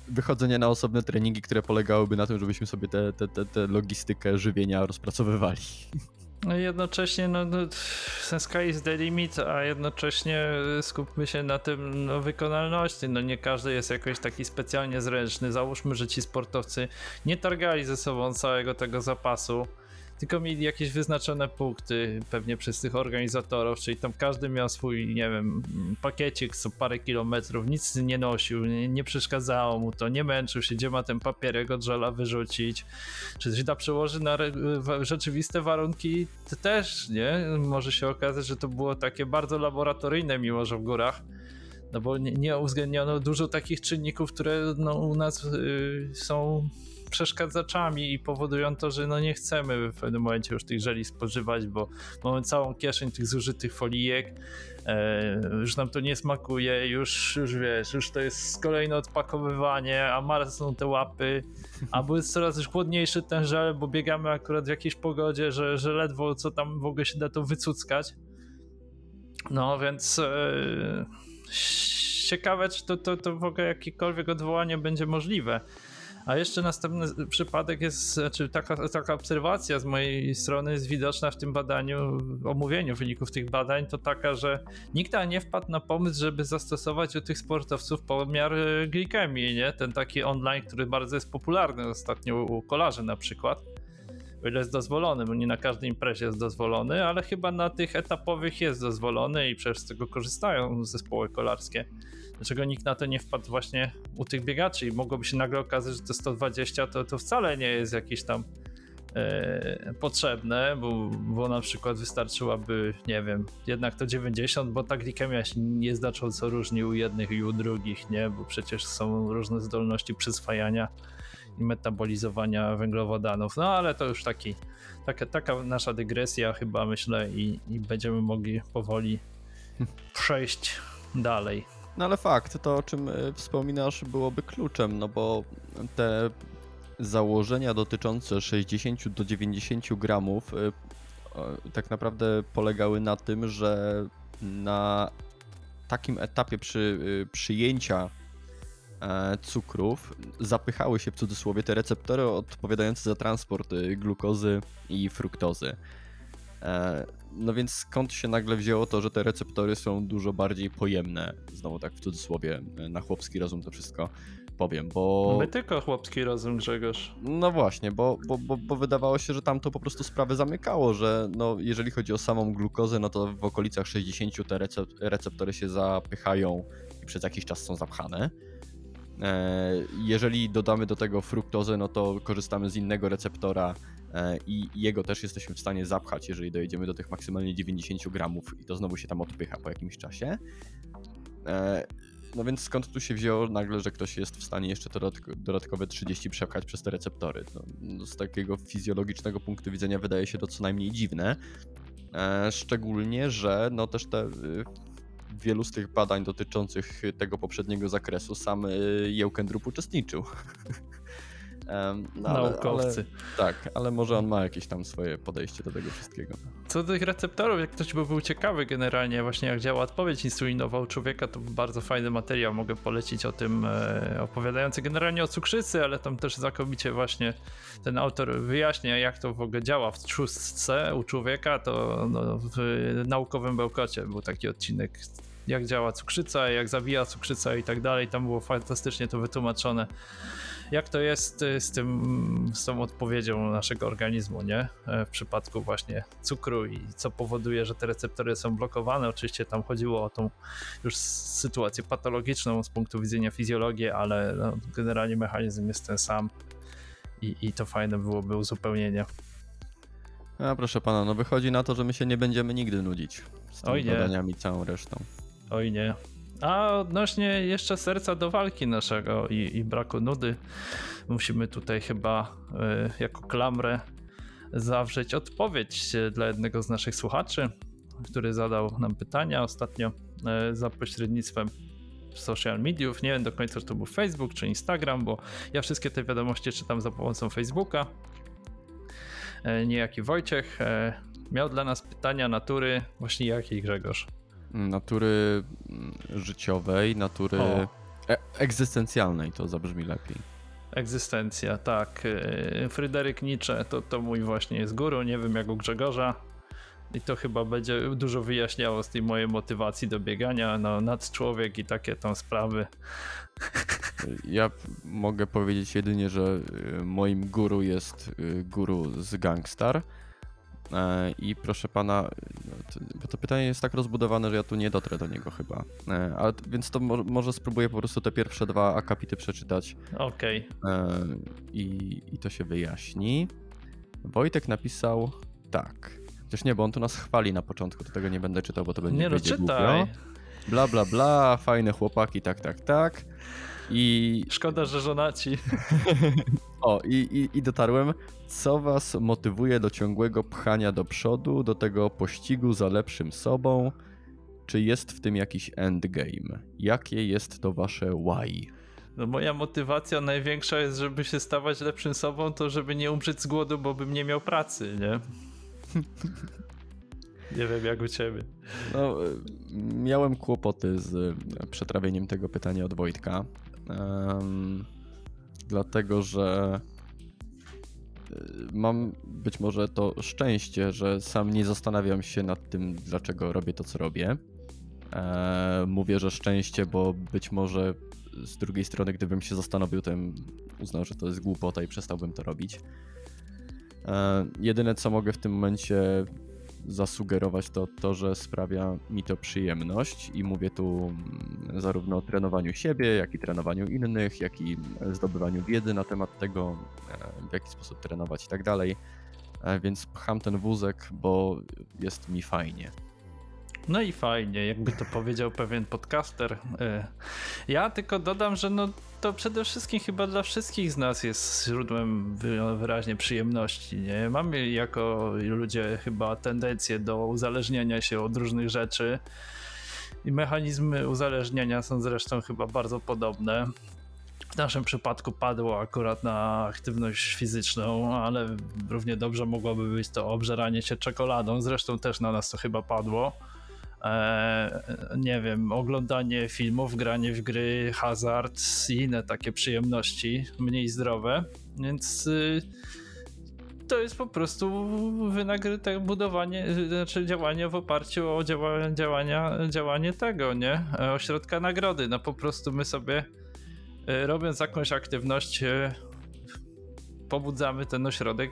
wychodzenia na osobne treningi, które polegałyby na tym, żebyśmy sobie tę te, te, te logistykę żywienia rozpracowywali. No jednocześnie, no, no sky is the limit, a jednocześnie skupmy się na tym no, wykonalności. No nie każdy jest jakoś taki specjalnie zręczny. Załóżmy, że ci sportowcy nie targali ze sobą całego tego zapasu, tylko mieli jakieś wyznaczone punkty, pewnie przez tych organizatorów, czyli tam każdy miał swój, nie wiem, pakiecik co parę kilometrów, nic nie nosił, nie, nie przeszkadzało mu to, nie męczył się, gdzie ma ten papierek od żela wyrzucić, czy się da przełożyć na rzeczywiste warunki, to też, nie? Może się okazać, że to było takie bardzo laboratoryjne, mimo że w górach. No bo nie, nie uwzględniono dużo takich czynników, które no, u nas y, są przeszkadzaczami i powodują to, że no nie chcemy w pewnym momencie już tych żeli spożywać, bo mamy całą kieszeń tych zużytych folijek, e, już nam to nie smakuje, już, już wiesz, już to jest kolejne odpakowywanie, a marzną te łapy, albo jest coraz już chłodniejszy ten żel, bo biegamy akurat w jakiejś pogodzie, że, że ledwo co tam w ogóle się da to wycuckać. No więc e, ciekawe, czy to, to, to w ogóle jakiekolwiek odwołanie będzie możliwe. A jeszcze następny przypadek jest, znaczy taka, taka obserwacja z mojej strony jest widoczna w tym badaniu, w omówieniu wyników tych badań, to taka, że nikt nie wpadł na pomysł, żeby zastosować u tych sportowców pomiar e, glikemii, nie? Ten taki online, który bardzo jest popularny ostatnio u kolarzy na przykład. O ile jest dozwolony, bo nie na każdej imprezie jest dozwolony, ale chyba na tych etapowych jest dozwolony i przecież z tego korzystają zespoły kolarskie. Dlaczego nikt na to nie wpadł właśnie u tych biegaczy i mogłoby się nagle okazać, że to 120 to, to wcale nie jest jakiś tam e, potrzebne, bo, bo na przykład wystarczyłaby, nie wiem, jednak to 90, bo ta glikemia się nie znacząco różni u jednych i u drugich, nie? Bo przecież są różne zdolności przyswajania i metabolizowania węglowodanów. No ale to już taki, taka, taka nasza dygresja chyba myślę i, i będziemy mogli powoli przejść dalej. No ale fakt, to o czym e, wspominasz byłoby kluczem, no bo te założenia dotyczące 60 do 90 gramów e, tak naprawdę polegały na tym, że na takim etapie przy, e, przyjęcia cukrów zapychały się w cudzysłowie te receptory odpowiadające za transport glukozy i fruktozy. E, No więc skąd się nagle wzięło to, że te receptory są dużo bardziej pojemne? Znowu tak w cudzysłowie, e, na chłopski rozum to wszystko powiem, bo... My tylko chłopski rozum, Grzegorz. No właśnie, bo, bo, bo, bo wydawało się, że tam to po prostu sprawę zamykało, że no, jeżeli chodzi o samą glukozę, no to w okolicach 60 te recep- receptory się zapychają i przez jakiś czas są zapchane. E, Jeżeli dodamy do tego fruktozę, no to korzystamy z innego receptora i jego też jesteśmy w stanie zapchać, jeżeli dojedziemy do tych maksymalnie 90 gramów i to znowu się tam odpycha po jakimś czasie. E, No więc skąd tu się wzięło nagle, że ktoś jest w stanie jeszcze dodatko- dodatkowe 30 przepchać przez te receptory? No, no z takiego fizjologicznego punktu widzenia wydaje się to co najmniej dziwne. E, Szczególnie, że no też te y, wielu z tych badań dotyczących tego poprzedniego zakresu sam y, Jełkendrup uczestniczył. No, ale- Naukowcy. Ale, tak, ale może on ma jakieś tam swoje podejście do tego wszystkiego. Co do tych receptorów, jak ktoś by był ciekawy generalnie właśnie jak działa odpowiedź insulinowa u człowieka, to bardzo fajny materiał mogę polecić o tym, e, opowiadający generalnie o cukrzycy, ale tam też znakomicie właśnie ten autor wyjaśnia jak to w ogóle działa w trzustce u człowieka, to no, w naukowym bełkocie był taki odcinek jak działa cukrzyca, jak zabija cukrzyca i tak dalej, tam było fantastycznie to wytłumaczone jak to jest y, z tym, z tą odpowiedzią naszego organizmu, nie? E, W przypadku właśnie cukru i co powoduje, że te receptory są blokowane. Oczywiście tam chodziło o tą już sytuację patologiczną z punktu widzenia fizjologii, ale no, generalnie mechanizm jest ten sam i, i to fajne byłoby uzupełnienie. A proszę pana, no wychodzi na to, że my się nie będziemy nigdy nudzić z tymi badaniami całą resztą. Oj nie. A odnośnie jeszcze serca do walki naszego i, i braku nudy, musimy tutaj chyba y, jako klamrę zawrzeć odpowiedź dla jednego z naszych słuchaczy, który zadał nam pytania ostatnio y, za pośrednictwem social mediów. Nie wiem do końca, czy to był Facebook czy Instagram, bo ja wszystkie te wiadomości czytam za pomocą Facebooka. Y, Niejaki Wojciech miał dla nas pytania natury właśnie jakiej Grzegorz? Natury mm, życiowej, natury O. e- egzystencjalnej, to zabrzmi lepiej. Egzystencja, tak. Yy, Fryderyk Nietzsche to, to mój właśnie jest guru, nie wiem jak u Grzegorza. I to chyba będzie dużo wyjaśniało z tej mojej motywacji do biegania, no nadczłowiek i takie tam sprawy. Ja mogę powiedzieć jedynie, że y, moim guru jest y, guru z Gangstar. E, I proszę pana, bo to pytanie jest tak rozbudowane, że ja tu nie dotrę do niego chyba. E, Ale, więc to mo- może spróbuję po prostu te pierwsze dwa akapity przeczytać Okej, e, i, i to się wyjaśni. Wojtek napisał tak. Chociaż nie, bo on tu nas chwali na początku, to tego nie będę czytał, bo to będzie nie no czytaj. głupio. Bla, bla, bla, fajne chłopaki, tak, tak, tak. I Szkoda, że żonaci. o, i, i, i dotarłem. Co was motywuje do ciągłego pchania do przodu, do tego pościgu za lepszym sobą? Czy jest w tym jakiś endgame? Jakie jest to wasze why? No moja motywacja największa jest, żeby się stawać lepszym sobą, to żeby nie umrzeć z głodu, bo bym nie miał pracy, nie? nie wiem jak u ciebie. No, miałem kłopoty z y, przetrawieniem tego pytania od Wojtka. Em, dlatego, że y, mam być może to szczęście, że sam nie zastanawiam się nad tym, dlaczego robię to, co robię. E, mówię, że szczęście, bo być może z drugiej strony, gdybym się zastanowił, to bym uznał, że to jest głupota i przestałbym to robić. E, jedyne, co mogę w tym momencie zasugerować, to to, że sprawia mi to przyjemność i mówię tu mm, zarówno o trenowaniu siebie, jak i trenowaniu innych, jak i zdobywaniu wiedzy na temat tego, e, w jaki sposób trenować i tak dalej. e, więc pcham ten wózek, bo jest mi fajnie. No i fajnie, jakby to powiedział pewien podcaster. E, ja tylko dodam, że no to przede wszystkim chyba dla wszystkich z nas jest źródłem wyraźnie przyjemności. Nie? Mamy jako ludzie chyba tendencję do uzależniania się od różnych rzeczy. I mechanizmy uzależnienia są zresztą chyba bardzo podobne. W naszym przypadku padło akurat na aktywność fizyczną, ale równie dobrze mogłoby być to obżeranie się czekoladą. Zresztą też na nas to chyba padło. Eee, nie wiem, oglądanie filmów, granie w gry, hazard i inne takie przyjemności, mniej zdrowe. Więc y, to jest po prostu wynagryte budowanie, znaczy działanie w oparciu o działa, działania, działanie tego, nie? Ośrodka nagrody. No po prostu my sobie y, robiąc jakąś aktywność pobudzamy ten ośrodek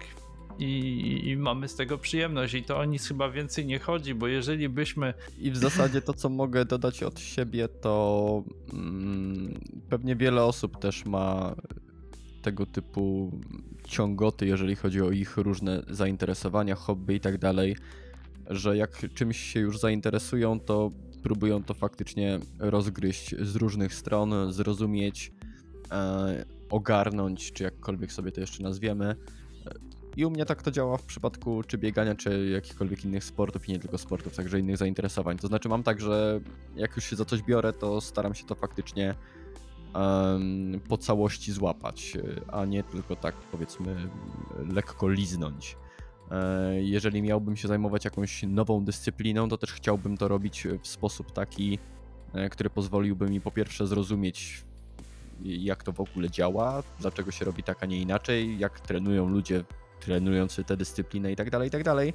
i, i, mamy z tego przyjemność i to o nic chyba więcej nie chodzi, bo jeżeli byśmy... I w zasadzie to, co mogę dodać od siebie, to mm, pewnie wiele osób też ma tego typu ciągoty, jeżeli chodzi o ich różne zainteresowania, hobby i tak dalej, że jak czymś się już zainteresują, to próbują to faktycznie rozgryźć z różnych stron, zrozumieć, e, ogarnąć, czy jakkolwiek sobie to jeszcze nazwiemy. I u mnie tak to działa w przypadku czy biegania, czy jakichkolwiek innych sportów i nie tylko sportów, także innych zainteresowań. To znaczy mam tak, że jak już się za coś biorę, to staram się to faktycznie um, po całości złapać, a nie tylko tak powiedzmy lekko liznąć. E, jeżeli miałbym się zajmować jakąś nową dyscypliną, to też chciałbym to robić w sposób taki, e, który pozwoliłby mi po pierwsze zrozumieć, jak to w ogóle działa, dlaczego się robi tak, a nie inaczej, jak trenują ludzie trenujący tę dyscyplinę i tak dalej, i tak dalej.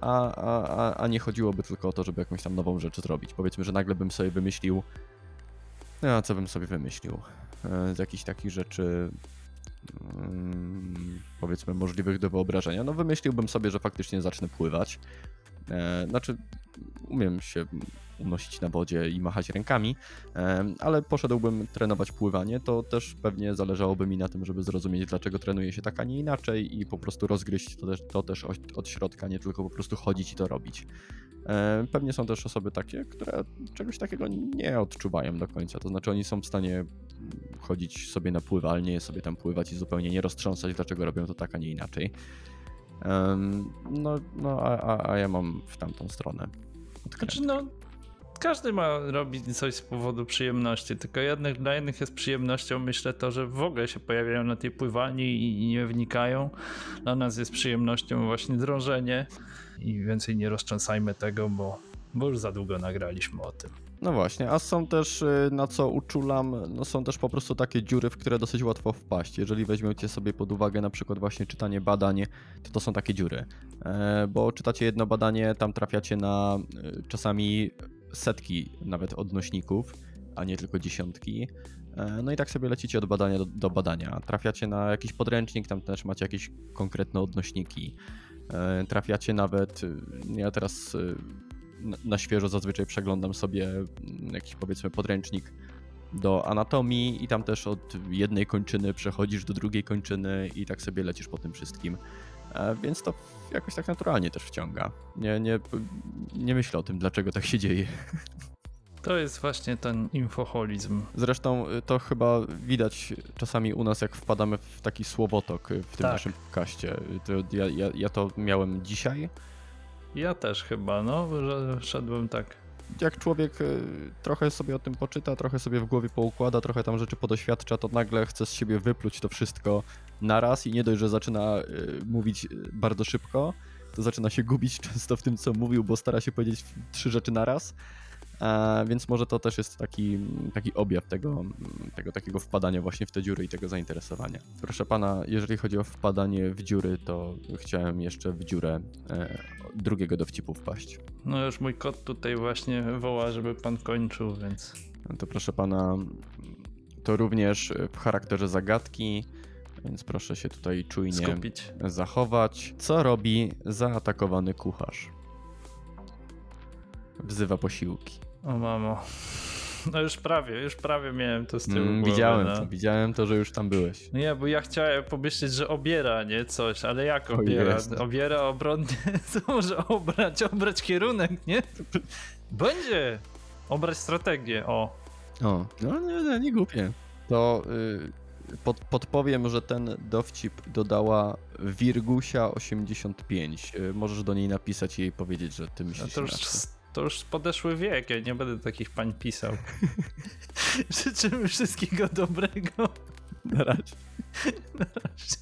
A, a, a nie chodziłoby tylko o to, żeby jakąś tam nową rzecz zrobić. Powiedzmy, że nagle bym sobie wymyślił. No, a co bym sobie wymyślił? E, z jakichś takich rzeczy mm, powiedzmy możliwych do wyobrażenia. No wymyśliłbym sobie, że faktycznie zacznę pływać. E, znaczy, umiem się unosić na wodzie i machać rękami, ale poszedłbym trenować pływanie, to też pewnie zależałoby mi na tym, żeby zrozumieć, dlaczego trenuje się tak, a nie inaczej i po prostu rozgryźć to też, to też od środka, nie tylko po prostu chodzić i to robić. Pewnie są też osoby takie, które czegoś takiego nie odczuwają do końca. To znaczy, oni są w stanie chodzić sobie na pływalnię, sobie tam pływać i zupełnie nie roztrząsać, dlaczego robią to tak, a nie inaczej. No, no a, a, ja mam w tamtą stronę. Znaczy, no, każdy ma robić coś z powodu przyjemności, tylko jednych, dla jednych jest przyjemnością, myślę to, że w ogóle się pojawiają na tej pływalni i, nie wnikają. Dla nas jest przyjemnością właśnie drążenie i więcej nie rozcząsajmy tego, bo, bo już za długo nagraliśmy o tym. No właśnie, a są też, y, na co uczulam, no są też po prostu takie dziury, w które dosyć łatwo wpaść. Jeżeli weźmiecie sobie pod uwagę na przykład właśnie czytanie badań, to to są takie dziury. E, bo czytacie jedno badanie, tam trafiacie na y, czasami setki nawet odnośników, a nie tylko dziesiątki. E, no i tak sobie lecicie od badania do, do, badania. Trafiacie na jakiś podręcznik, tam też macie jakieś konkretne odnośniki. E, trafiacie nawet, y, ja teraz na świeżo zazwyczaj przeglądam sobie mm, jakiś powiedzmy podręcznik do anatomii i tam też od jednej kończyny przechodzisz do drugiej kończyny i tak sobie lecisz po tym wszystkim. Więc to jakoś tak naturalnie też wciąga. Nie, nie, nie myślę o tym, dlaczego tak się dzieje. To jest właśnie ten infoholizm. Zresztą y, to chyba widać czasami u nas, jak wpadamy w taki słowotok y, w tym tak. naszym kaście. To ja, ja, ja to miałem dzisiaj. Ja też chyba, no, że szedłem tak. Jak człowiek y, trochę sobie o tym poczyta, trochę sobie w głowie poukłada, trochę tam rzeczy podoświadcza, to nagle chce z siebie wypluć to wszystko naraz i nie dość, że zaczyna y, mówić y, bardzo szybko, to zaczyna się gubić często w tym, co mówił, bo stara się powiedzieć trzy rzeczy naraz. A, więc może to też jest taki, taki objaw tego, tego takiego wpadania właśnie w te dziury i tego zainteresowania. Proszę pana, jeżeli chodzi o wpadanie w dziury, to chciałem jeszcze w dziurę e, drugiego dowcipu wpaść. No już mój kot tutaj właśnie woła, żeby pan kończył, więc... No to proszę pana, to również w charakterze zagadki więc proszę się tutaj czujnie Skupić. zachować. Co robi zaatakowany kucharz? Wzywa posiłki. O mamo. No już prawie, już prawie miałem to z tyłu Mm, głowy, widziałem no. to, widziałem to, że już tam byłeś. Nie, bo ja chciałem pomyśleć, że obiera, nie? Coś, ale jak obiera? Obiera obronnie, co może obrać? Obrać kierunek, nie? Będzie! Obrać strategię, o. O, no nie, nie, nie głupie. To y, pod, podpowiem, że ten dowcip dodała Wirgusia85. Y, możesz do niej napisać i jej powiedzieć, że ty No myślisz to, już, inaczej. To już podeszły wiek, ja nie będę takich pań pisał. Życzymy wszystkiego dobrego. Na razie. Na razie.